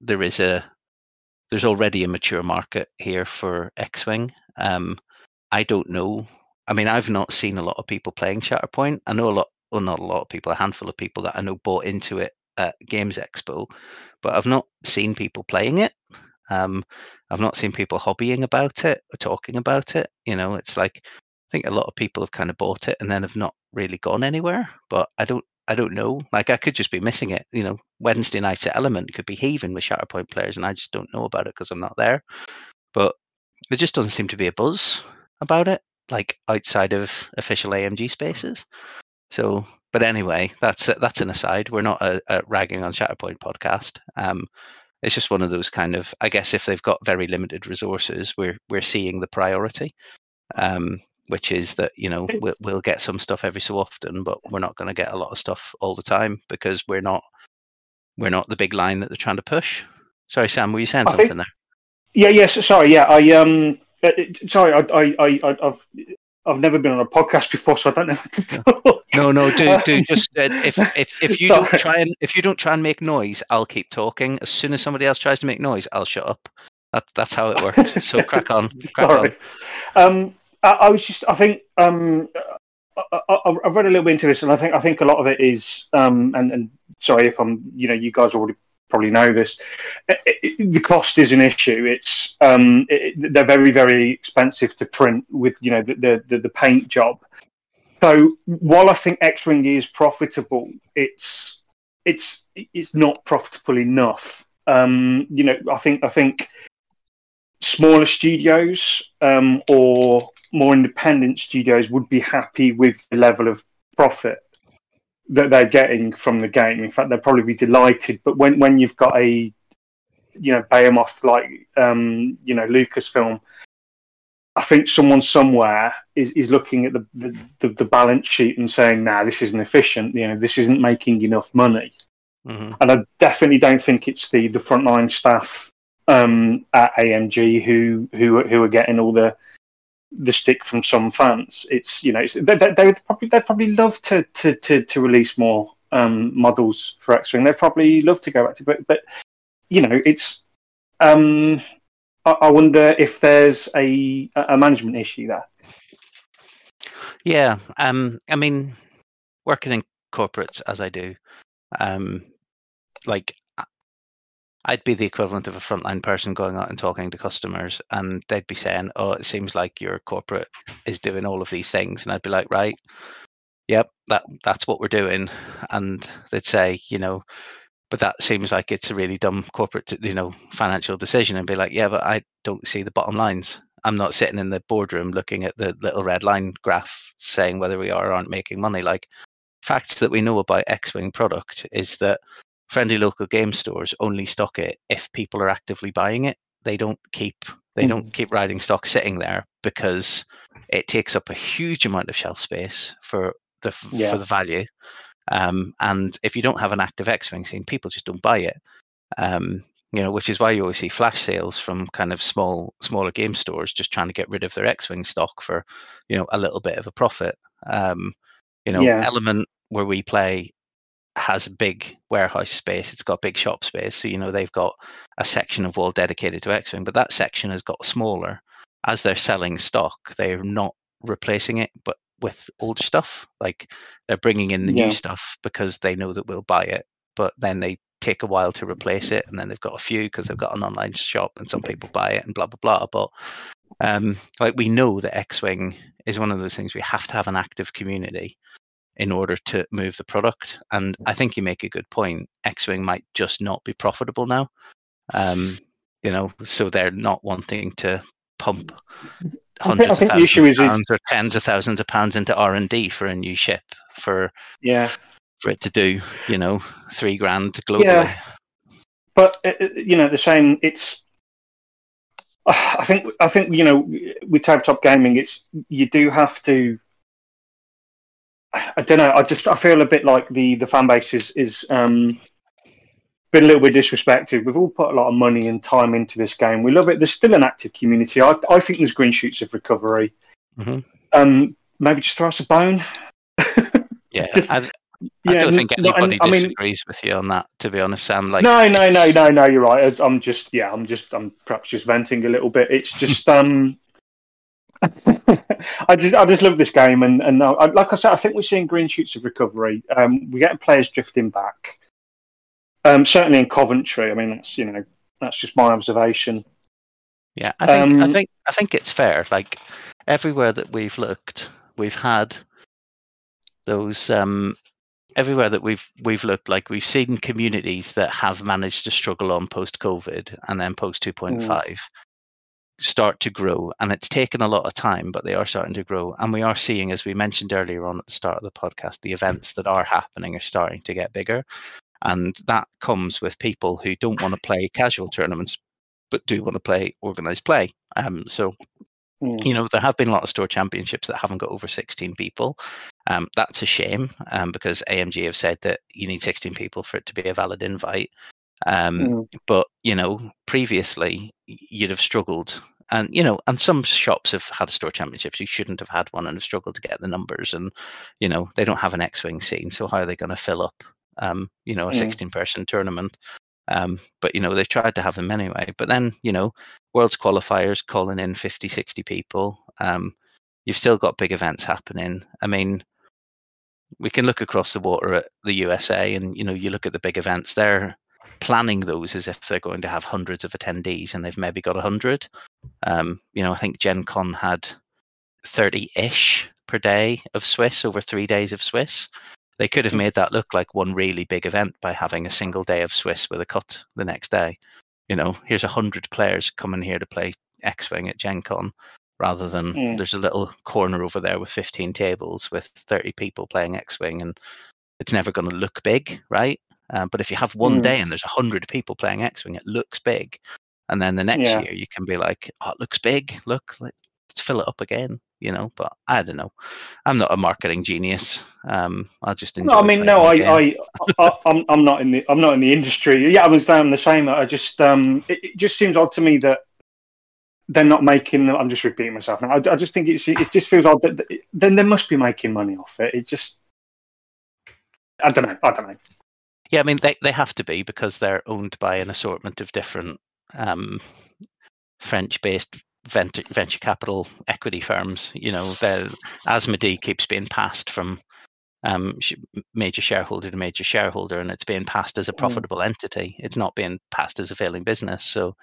there is a there's already a mature market here for X-wing. Um, I don't know. I mean, I've not seen a lot of people playing Shatterpoint. I know a lot, well, not a lot of people, a handful of people that I know bought into it at Games Expo, but I've not seen people playing it. Um, I've not seen people hobbying about it or talking about it. You know, it's like I think a lot of people have kind of bought it and then have not really gone anywhere. But I don't, I don't know. Like I could just be missing it. You know, Wednesday nights at Element could be heaving with Shatterpoint players, and I just don't know about it because I'm not there. But there just doesn't seem to be a buzz about it, like outside of official AMG spaces. So, but anyway, that's that's an aside. We're not a, a ragging on Shatterpoint podcast. Um, it's just one of those kind of. I guess if they've got very limited resources, we're we're seeing the priority. Um, which is that you know we'll, we'll get some stuff every so often, but we're not going to get a lot of stuff all the time because we're not we're not the big line that they're trying to push. Sorry, Sam, were you saying I something think- there? Yeah, yes. Sorry, yeah. I um, uh, uh, sorry, I, I, I, I- I've, I've never been on a podcast before, so I don't know what to talk. No, no, do do Um, just uh, if if if you don't try and if you don't try and make noise, I'll keep talking. As soon as somebody else tries to make noise, I'll shut up. That, that's how it works. So crack on, crack on. Um, I, I was just, I think, um, I, I, I've read a little bit into this, and I think, I think a lot of it is, um, and, and sorry if I'm, you know, you guys already probably know this. It, it, the cost is an issue. It's, um, it, they're very, very expensive to print with, you know, the the, the, paint job. So while I think X-wing is profitable, it's it's it's not profitable enough. Um, you know, I think I think smaller studios um, or more independent studios would be happy with the level of profit that they're getting from the game. In fact, they'll probably be delighted. But when when you've got a you know behemoth like um, you know Lucasfilm, I think someone somewhere is, is looking at the, the, the, balance sheet and saying, "Nah, this isn't efficient. You know, this isn't making enough money." hmm and I definitely don't think it's the the frontline staff um, at AMG who who who are getting all the the stick from some fans. It's you know it's, they, they, they'd probably they'd probably love to to to, to release more um, models for X Wing. They'd probably love to go back to, but but you know it's. Um, I, I wonder if there's a a management issue there. Yeah, um, I mean, working in corporates as I do, um, like I'd be the equivalent of a frontline person going out and talking to customers, and they'd be saying, "Oh, it seems like your corporate is doing all of these things," and I'd be like, "Right, yep, that that's what we're doing," and they'd say, you know. But that seems like it's a really dumb corporate, you know, financial decision, and be like, yeah, but I don't see the bottom lines. I'm not sitting in the boardroom looking at the little red line graph saying whether we are or aren't making money. Like facts that we know about X-wing product is that friendly local game stores only stock it if people are actively buying it. They don't keep they don't keep riding stock sitting there because it takes up a huge amount of shelf space for the Yeah. for the value. Um, and if you don't have an active X-wing scene, people just don't buy it. Um, you know, which is why you always see flash sales from kind of small, smaller game stores just trying to get rid of their X-wing stock for, you know, a little bit of a profit. Um, you know, Yeah. Element where we play has a big warehouse space. It's got big shop space, so you know they've got a section of wall dedicated to X-wing, but that section has got smaller. As they're selling stock, they're not replacing it, but with older stuff. Like they're bringing in the Yeah. new stuff because they know that we'll buy it, but then they take a while to replace it, and then they've got a few because they've got an online shop, and some people buy it, and blah blah blah. But um, like we know that X-wing is one of those things we have to have an active community in order to move the product. And I think you make a good point. X-wing might just not be profitable now. Um, you know, so they're not wanting to pump I think- I hundreds of think the thousands issue of is- is- pounds or tens of thousands of pounds into R and D for a new ship for Yeah. for it to do, you know, three grand globally. Yeah. but uh, uh, you know the same it's i think i think you know with tabletop gaming it's you do have to i don't know i just i feel a bit like the the fan base is is um been a little bit disrespected we've all put a lot of money and time into this game we love it there's still an active community i, I think there's green shoots of recovery Mhm. um maybe just throw us a bone Yeah, Just- I, I Yeah, don't think no, and- anybody I mean- disagrees with you on that. To be honest, Sam. Like, no, no, no, no, no. You're right. I'm just, yeah, I'm just, I'm perhaps just venting a little bit. It's just, um, I just, I just love this game, and and I, like I said, I think we're seeing green shoots of recovery. Um, we're getting players drifting back. Um, certainly in Coventry. I mean, that's you know, that's just my observation. Yeah, I think I Um, think I think it's fair. Like everywhere that we've looked, we've had those um everywhere that we've we've looked like we've seen communities that have managed to struggle on post COVID and then post 2.5 start to grow and it's taken a lot of time but they are starting to grow and we are seeing as we mentioned earlier on at the start of the podcast the events that are happening are starting to get bigger and that comes with people who don't want to play casual tournaments but do want to play organized play um so Mm. You know, there have been a lot of store championships that haven't got over 16 people. Um, that's a shame um, because AMG have said that you need 16 people for it to be a valid invite. Um, Mm. But you know, previously you'd have struggled, and you know, and some shops have had store championships who shouldn't have had one and have struggled to get the numbers, and you know, they don't have an X-wing scene, so how are they going to fill up, um, you know, a Mm. 16-person tournament? Um, but you know, they've tried to have them anyway. But then you know, world's qualifiers calling in 50, 60 people. Um, you've still got big events happening. I mean, we can look across the water at the USA, and you know, you look at the big events. They're planning those as if they're going to have hundreds of attendees, and they've maybe got hundred. Um, you know, I think Gen Con had thirty-ish per day of Swiss over three days of Swiss. They could have made that look like one really big event by having a single day of Swiss with a cut the next day. You know, here's a hundred players coming here to play X-wing at Gen Con, rather than Mm. there's a little corner over there with 15 tables with 30 people playing X-wing, and it's never going to look big, right? Um, but if you have one Mm. day and there's 100 people playing X-wing, it looks big, and then the next Yeah. year you can be like, oh, it looks big. Look, let's fill it up again. You know, but I don't know. I'm not a marketing genius. Um, I just enjoy No, I mean, no, I, I, I, I'm, I'm not in the, I'm not in the industry. Yeah, I was down the same. I just, um, it, it just seems odd to me that they're not making. I'm just repeating myself now. I, I just think it's, it just feels odd that that- then they must be making money off it. It just, I don't know. I don't know. Yeah, I mean they, they have to be because they're owned by an assortment of different um, French-based venture, venture capital equity firms. You know, Asmodee keeps being passed from um, major shareholder to major shareholder, and it's being passed as a Mm. profitable entity. It's not being passed as a failing business. So,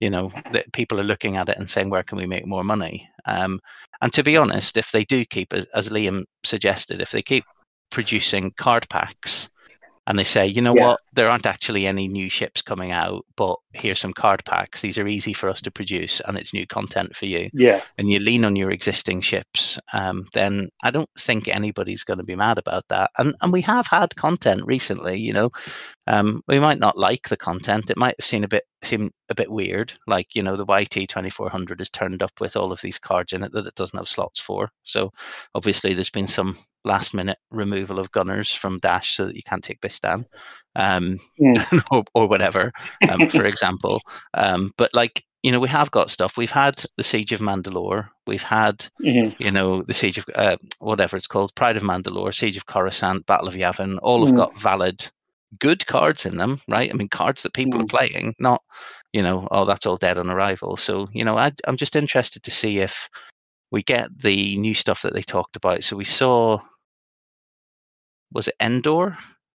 you know, that people are looking at it and saying, "Where can we make more money?" Um, and to be honest, if they do keep, as, as Liam suggested, if they keep producing card packs and they say, you know Yeah. what, there aren't actually any new ships coming out, but here's some card packs. These are easy for us to produce, and it's new content for you. Yeah, And you lean on your existing ships, um, then I don't think anybody's going to be mad about that. And and we have had content recently. You know, um, we might not like the content. It might have seen a bit seem a bit weird. Like you know, the YT twenty four hundred is turned up with all of these cards in it that it doesn't have slots for. So obviously, there's been some last minute removal of gunners from Dash so that you can't take Bistan, um, Mm. or, or whatever, um, for example. Um, but like you know, we have got stuff. We've had the Siege of Mandalore. We've had Mhm. you know, the Siege of uh, whatever it's called, Pride of Mandalore, Siege of Coruscant, Battle of Yavin, all have Mm. got valid, good cards in them, right? I mean, cards that people are Mm. playing, not, you know, oh, that's all dead on arrival. So, you know, I, I'm just interested to see if we get the new stuff that they talked about. So we saw, was it Endor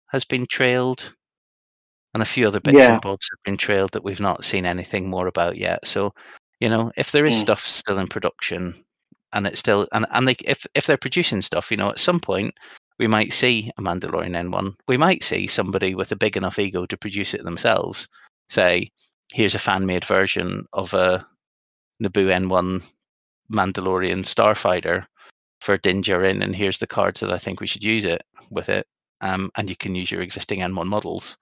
has been trailed, and a few other bits Yeah. and bobs have been trailed that we've not seen anything more about yet. So, you know, if there is Mm. stuff still in production, and it's still and and they if if they're producing stuff, you know, at some point we might see a Mandalorian N1. We might see somebody with a big enough ego to produce it themselves. Say, here's a fan made version of a Naboo N1 Mandalorian starfighter for Din Djarin, and here's the cards that I think we should use it with it. Um, and you can use your existing N1 models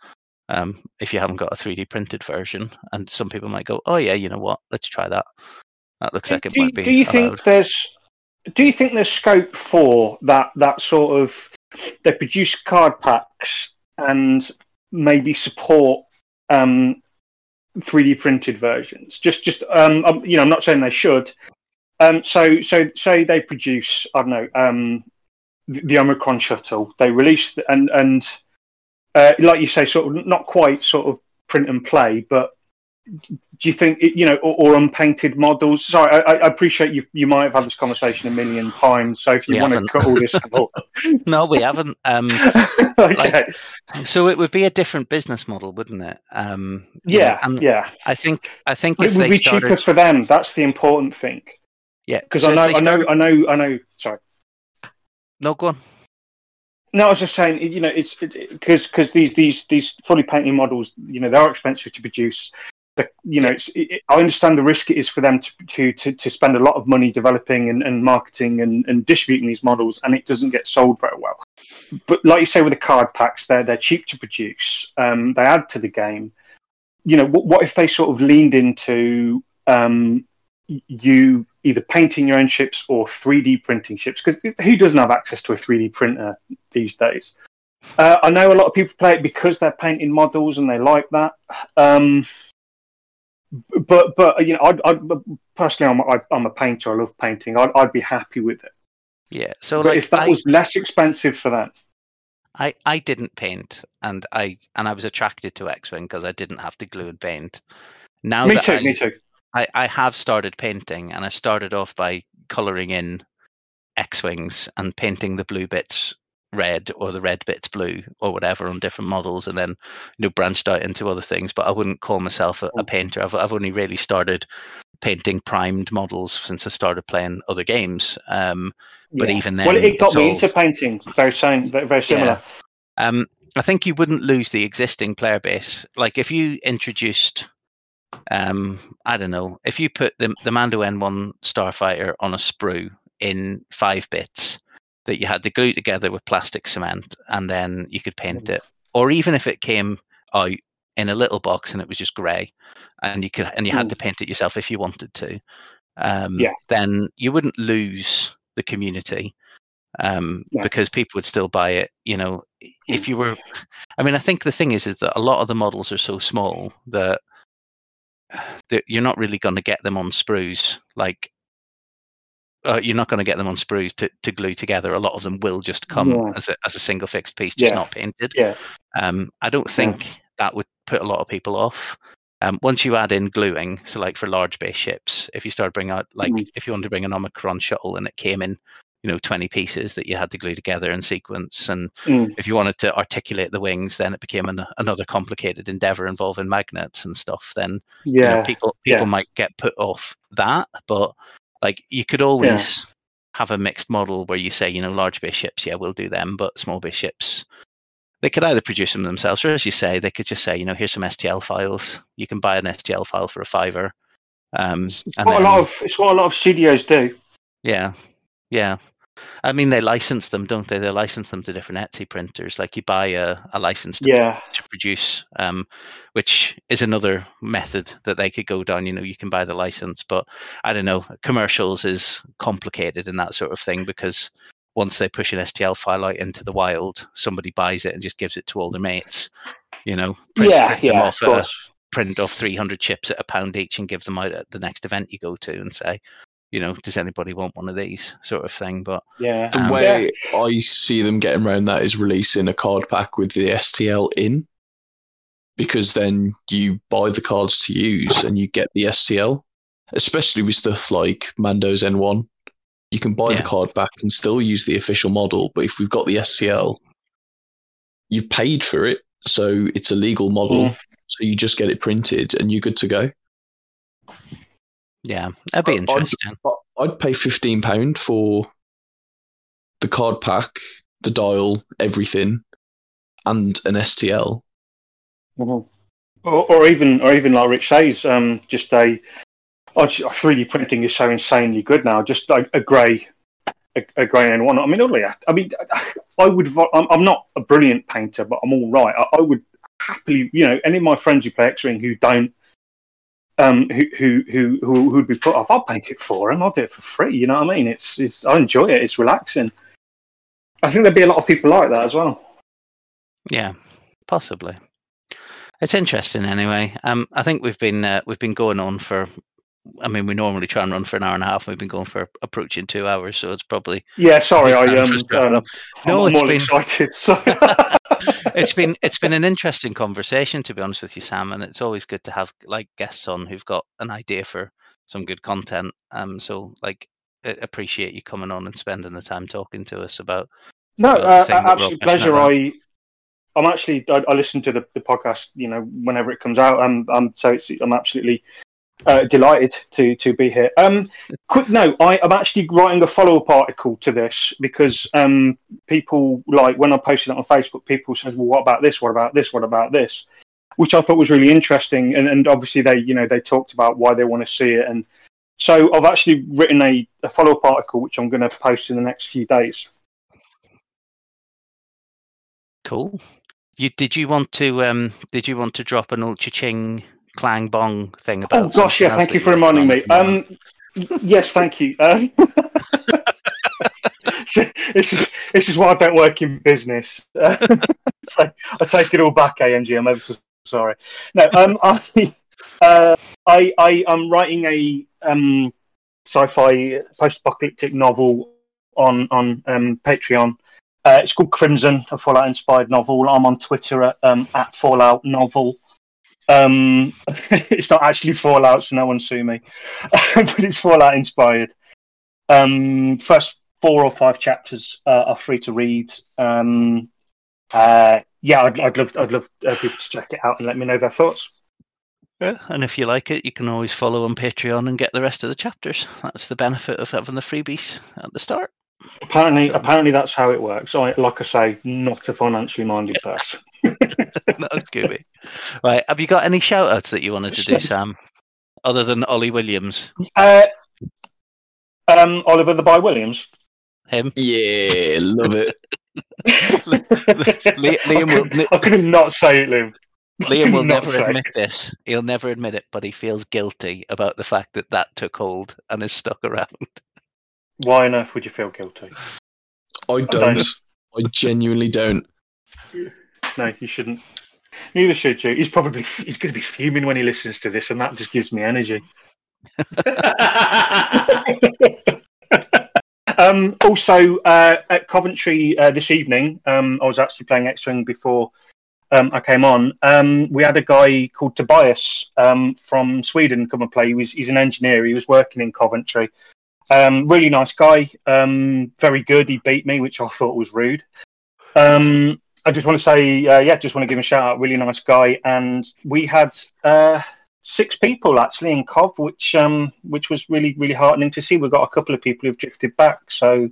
um, if you haven't got a 3D printed version. And some people might go, "Oh yeah, you know what? Let's try that. That looks like it do, might be." do you allowed." think there's do you think there's scope for that that sort of they produce card packs and maybe support um 3D printed versions? Just just um um, you know I'm not saying they should. Um so so say they produce I don't know um the, the Omicron shuttle they release the, and and uh, like you say sort of not quite sort of print and play but do you think you know or, or unpainted models sorry I, I appreciate you you might have had this conversation a million times so if you We want haven't. to cut all this out No, we haven't. Um, okay so it would be a different business model, wouldn't it? Um, you know, yeah yeah I think I think it would they be started, cheaper for them that's the important thing yeah, because so I know I know I know I know sorry No, go on. No, I was just saying, you know, it's because because these these these fully painted models, you know, they are expensive to produce. The, you know, it's, it, I understand the risk it is for them to to to, to spend a lot of money developing and, and marketing and, and distributing these models, and it doesn't get sold very well. But like you say, with the card packs, they're they're cheap to produce. Um, they add to the game. You know, what, what if they sort of leaned into um, you either painting your own ships or 3D printing ships. Because who doesn't have access to a 3D printer these days? Uh, I know a lot of people play it because they're painting models and they like that. Um, but but you know, I, I personally, I'm I, I'm a painter. I love painting. I'd, I'd be happy with it. Yeah. So But like if that I, was less expensive for that, I I didn't paint, and I and I was attracted to X Wing because I didn't have to glue and paint. Now me that too, I, me too. I, I have started painting, and I started off by coloring in X wings and painting the blue bits red or the red bits blue or whatever on different models, and then you know branched out into other things. But I wouldn't call myself a, a painter. I've I've only really started painting primed models since I started playing other games. Um, but Yeah. even then, well, it got me all- into painting. Very same, very, very similar. um, I think you wouldn't lose the existing player base. Like if you introduced, um, I don't know, if you put the the Mando N1 Starfighter on a sprue in five bits that you had to glue together with plastic cement, and then you could paint it, or even if it came out in a little box and it was just grey, and you could and you had Mm. to paint it yourself if you wanted to, um, Yeah. then you wouldn't lose the community um, Yeah. because people would still buy it. You know, if you were, I mean, I think the thing is, is that a lot of the models are so small that, that you're not really going to get them on sprues. Like, uh, you're not going to get them on sprues to, to glue together. A lot of them will just come Yeah. as a as a single fixed piece, just Yeah. not painted. Yeah. Um, I don't think that would put a lot of people off. Um, once you add in gluing, so like for large base ships, if you start bringing out like Mm. if you want to bring an Omicron shuttle and it came in, you know, twenty pieces that you had to glue together in sequence, and Mm. if you wanted to articulate the wings, then it became an, another complicated endeavor involving magnets and stuff. Then you know, Yeah, people people yeah. might get put off that, but like you could always have a mixed model where you say, you know, large base ships, yeah, we'll do them, but small base ships, they could either produce them themselves, or as you say, they could just say, you know, here's some STL files. You can buy an STL file for a fiver. Um, it's and what a lot of it's what a lot of studios do. yeah, yeah. I mean, they license them, don't they? They license them to different Etsy printers. Like you buy a, a license to Yeah, to produce, um, which is another method that they could go down. You know, you can buy the license, but I don't know. Commercials is complicated and that sort of thing because once they push an STL file out into the wild, somebody buys it and just gives it to all their mates. You know, print, yeah, print yeah. Of off at a- print off 300 chips at a pound each and give them out at the next event you go to and say, you know, does anybody want one of these sort of thing? But Yeah, The Um, way I see them getting around that is releasing a card pack with the STL in, because then you buy the cards to use and you get the STL. Especially with stuff like Mando's N1, you can buy Yeah. the card back and still use the official model. But if we've got the STL, you've paid for it, so it's a legal model. Mm. So you just get it printed and you're good to go. Yeah, that'd be I- I'd- interesting. I- I'd pay fifteen pound for the card pack, the dial, everything, and an STL. Mhm. or, or even or even like Rich says, um, just a oh, 3D printing is so insanely good now. Just like a grey, a, a grey N1. I mean, only I mean, I would. I'm, I'm not a brilliant painter, but I'm all right. I, I would happily, you know, any of my friends who play X-wing who don't. Um, who who who who would be put off? I'll paint it for them. I'll do it for free. You know what I mean? It's, it's I enjoy it. It's relaxing. I think there'd be a lot of people like that as well. Yeah, possibly. It's interesting anyway. Um, I think we've been uh, we've been going on for. I mean, we normally try and run for an hour and a half. We've been going for approaching two hours, so it's probably Yeah, sorry, I Time um, for us to wrap it um up. No, I'm it's more been- excited. So. it's been it's been an interesting conversation to be honest with you, Sam. And it's always good to have like guests on who've got an idea for some good content. Um, so like I appreciate you coming on and spending the time talking to us about. No, Well, the uh, thing that we're absolute pleasure. about. I, I'm actually, I, I listen to the, the podcast, you know, whenever it comes out. Um, um, so it's, I'm absolutely uh, delighted to to be here. Um, quick note: I am actually writing a follow up article to this because um, people like when I posted it on Facebook, people says, "Well, what about this? What about this? What about this?" Which I thought was really interesting, and, and obviously they, you know, they talked about why they want to see it, and so I've actually written a, a follow up article which I'm going to post in the next few days. Cool. You did you want to um did you want to drop an old ching clang bong thing about? Oh gosh, yeah. Thank you for reminding me. at the moment? Um, yes, thank you. Um, so this is this is why I don't work in business. so I take it all back, AMG. I'm ever so sorry. No, um, I, uh, I I am writing a um, sci-fi post-apocalyptic novel on on um, Patreon. Uh, it's called Crimson, a Fallout-inspired novel. I'm on Twitter at, um, at Fallout Novel. Um, it's not actually Fallout, so no one sue me, but it's Fallout inspired. Um, first four or five chapters uh, are free to read. Um, uh, yeah, I'd, I'd love I'd love uh, people to check it out and let me know their thoughts. Yeah, and if you like it, you can always follow on Patreon and get the rest of the chapters. That's the benefit of having the freebies at the start. Apparently, apparently that's how it works. I, like I say, not a financially minded person. That's good. Right, have you got any shout outs that you wanted to do, Sam? Other than Ollie Williams? Uh, um, Oliver the By Williams. Him? Yeah, love it. Liam will, I could not say it, Liam. Liam will never say. admit this. He'll never admit it, but he feels guilty about the fact that that took hold and is stuck around. Why on earth would you feel guilty? I don't. I genuinely don't. No, you shouldn't. Neither should you. He's probably he's going to be fuming when he listens to this, and that just gives me energy. um, also, uh, at Coventry uh, this evening, um, I was actually playing X Wing before um, I came on. Um, we had a guy called Tobias um, from Sweden come and play. He was, he's an engineer. He was working in Coventry. Um, really nice guy. Um, very good. He beat me, which I thought was rude. Um, I just want to say, uh, yeah, just want to give him a shout out. Really nice guy. And we had uh, six people actually in Cov, which um, which was really really heartening to see. We've got a couple of people who've drifted back. So,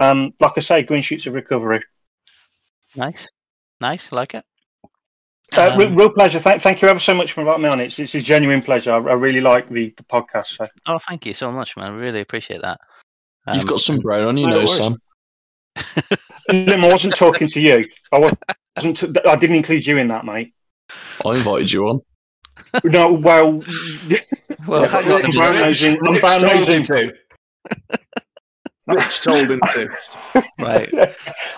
um, like I say, green shoots of recovery. Nice. Nice. Like it. Uh, Um, real pleasure. Thank, thank you ever so much for inviting me on. It's it's a genuine pleasure. I, I really like the, the podcast. So. oh, thank you so much, man. I really appreciate that. You've Um, got some brown on your no nose, worries. Sam. Liam, I wasn't talking to you. I wasn't. I didn't include you in that, mate. I invited you on. No, well, Well, hang on a I'm minute. brown nosing. I'm Rich brown told nosing. him to. Rich told him to. Right.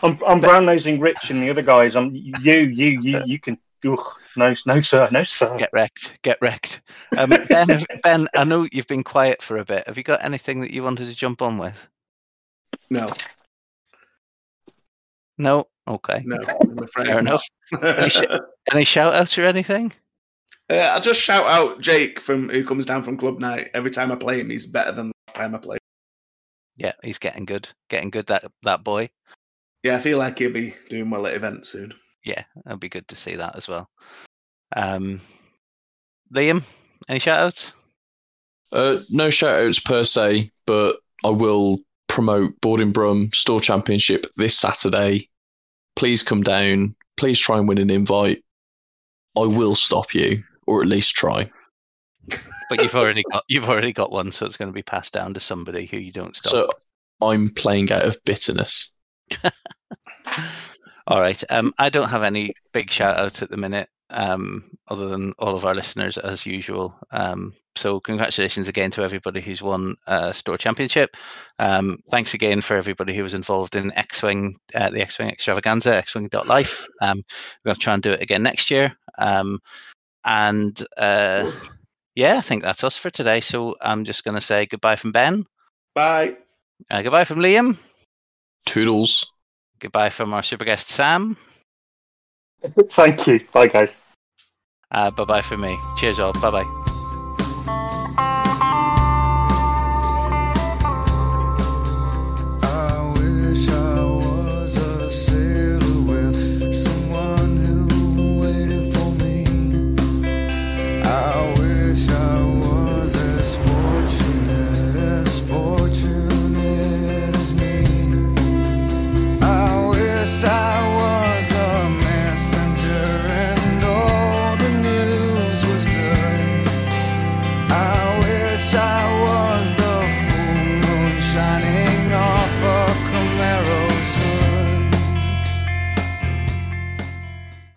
I'm I'm brown nosing Rich and the other guys. I'm you you you you can. Ugh, no no sir no sir. Get wrecked. Get wrecked. Um, ben, ben, I know you've been quiet for a bit. Have you got anything that you wanted to jump on with? No, No. Okay. no, I'm afraid. Fair enough. Any, sh- any shout outs or anything? Uh, I'll just shout out Jake from who comes down from Club Night. Every time I play him, he's better than the last time I played. Yeah, he's getting good. Getting good. That that boy. Yeah, I feel like he'll be doing well at events soon. Yeah, it'll be good to see that as well. Um, Liam, any shout outs? Uh, no shout outs per se, but I will promote Boarding Brum Store Championship this Saturday. Please come down. Please try and win an invite. I will stop you, or at least try. But you've already got you've already got one, so it's going to be passed down to somebody who you don't stop. So I'm playing out of bitterness. All right. Um, I don't have any big shout outs at the minute, um, other than all of our listeners as usual. Um, so congratulations again to everybody who's won uh, store championship. Um, thanks again for everybody who was involved in X-wing, uh, the X-wing Xtravaganza, X-wing.life. Um, we're going to try and do it again next year. Um, and uh, yeah, I think that's us for today. So I'm just going to say goodbye from Ben. Bye. Uh, goodbye from Liam. Toodles. Goodbye from our super guest Sam. Thank you. Bye guys. Uh, bye bye for me. Cheers all. Bye bye.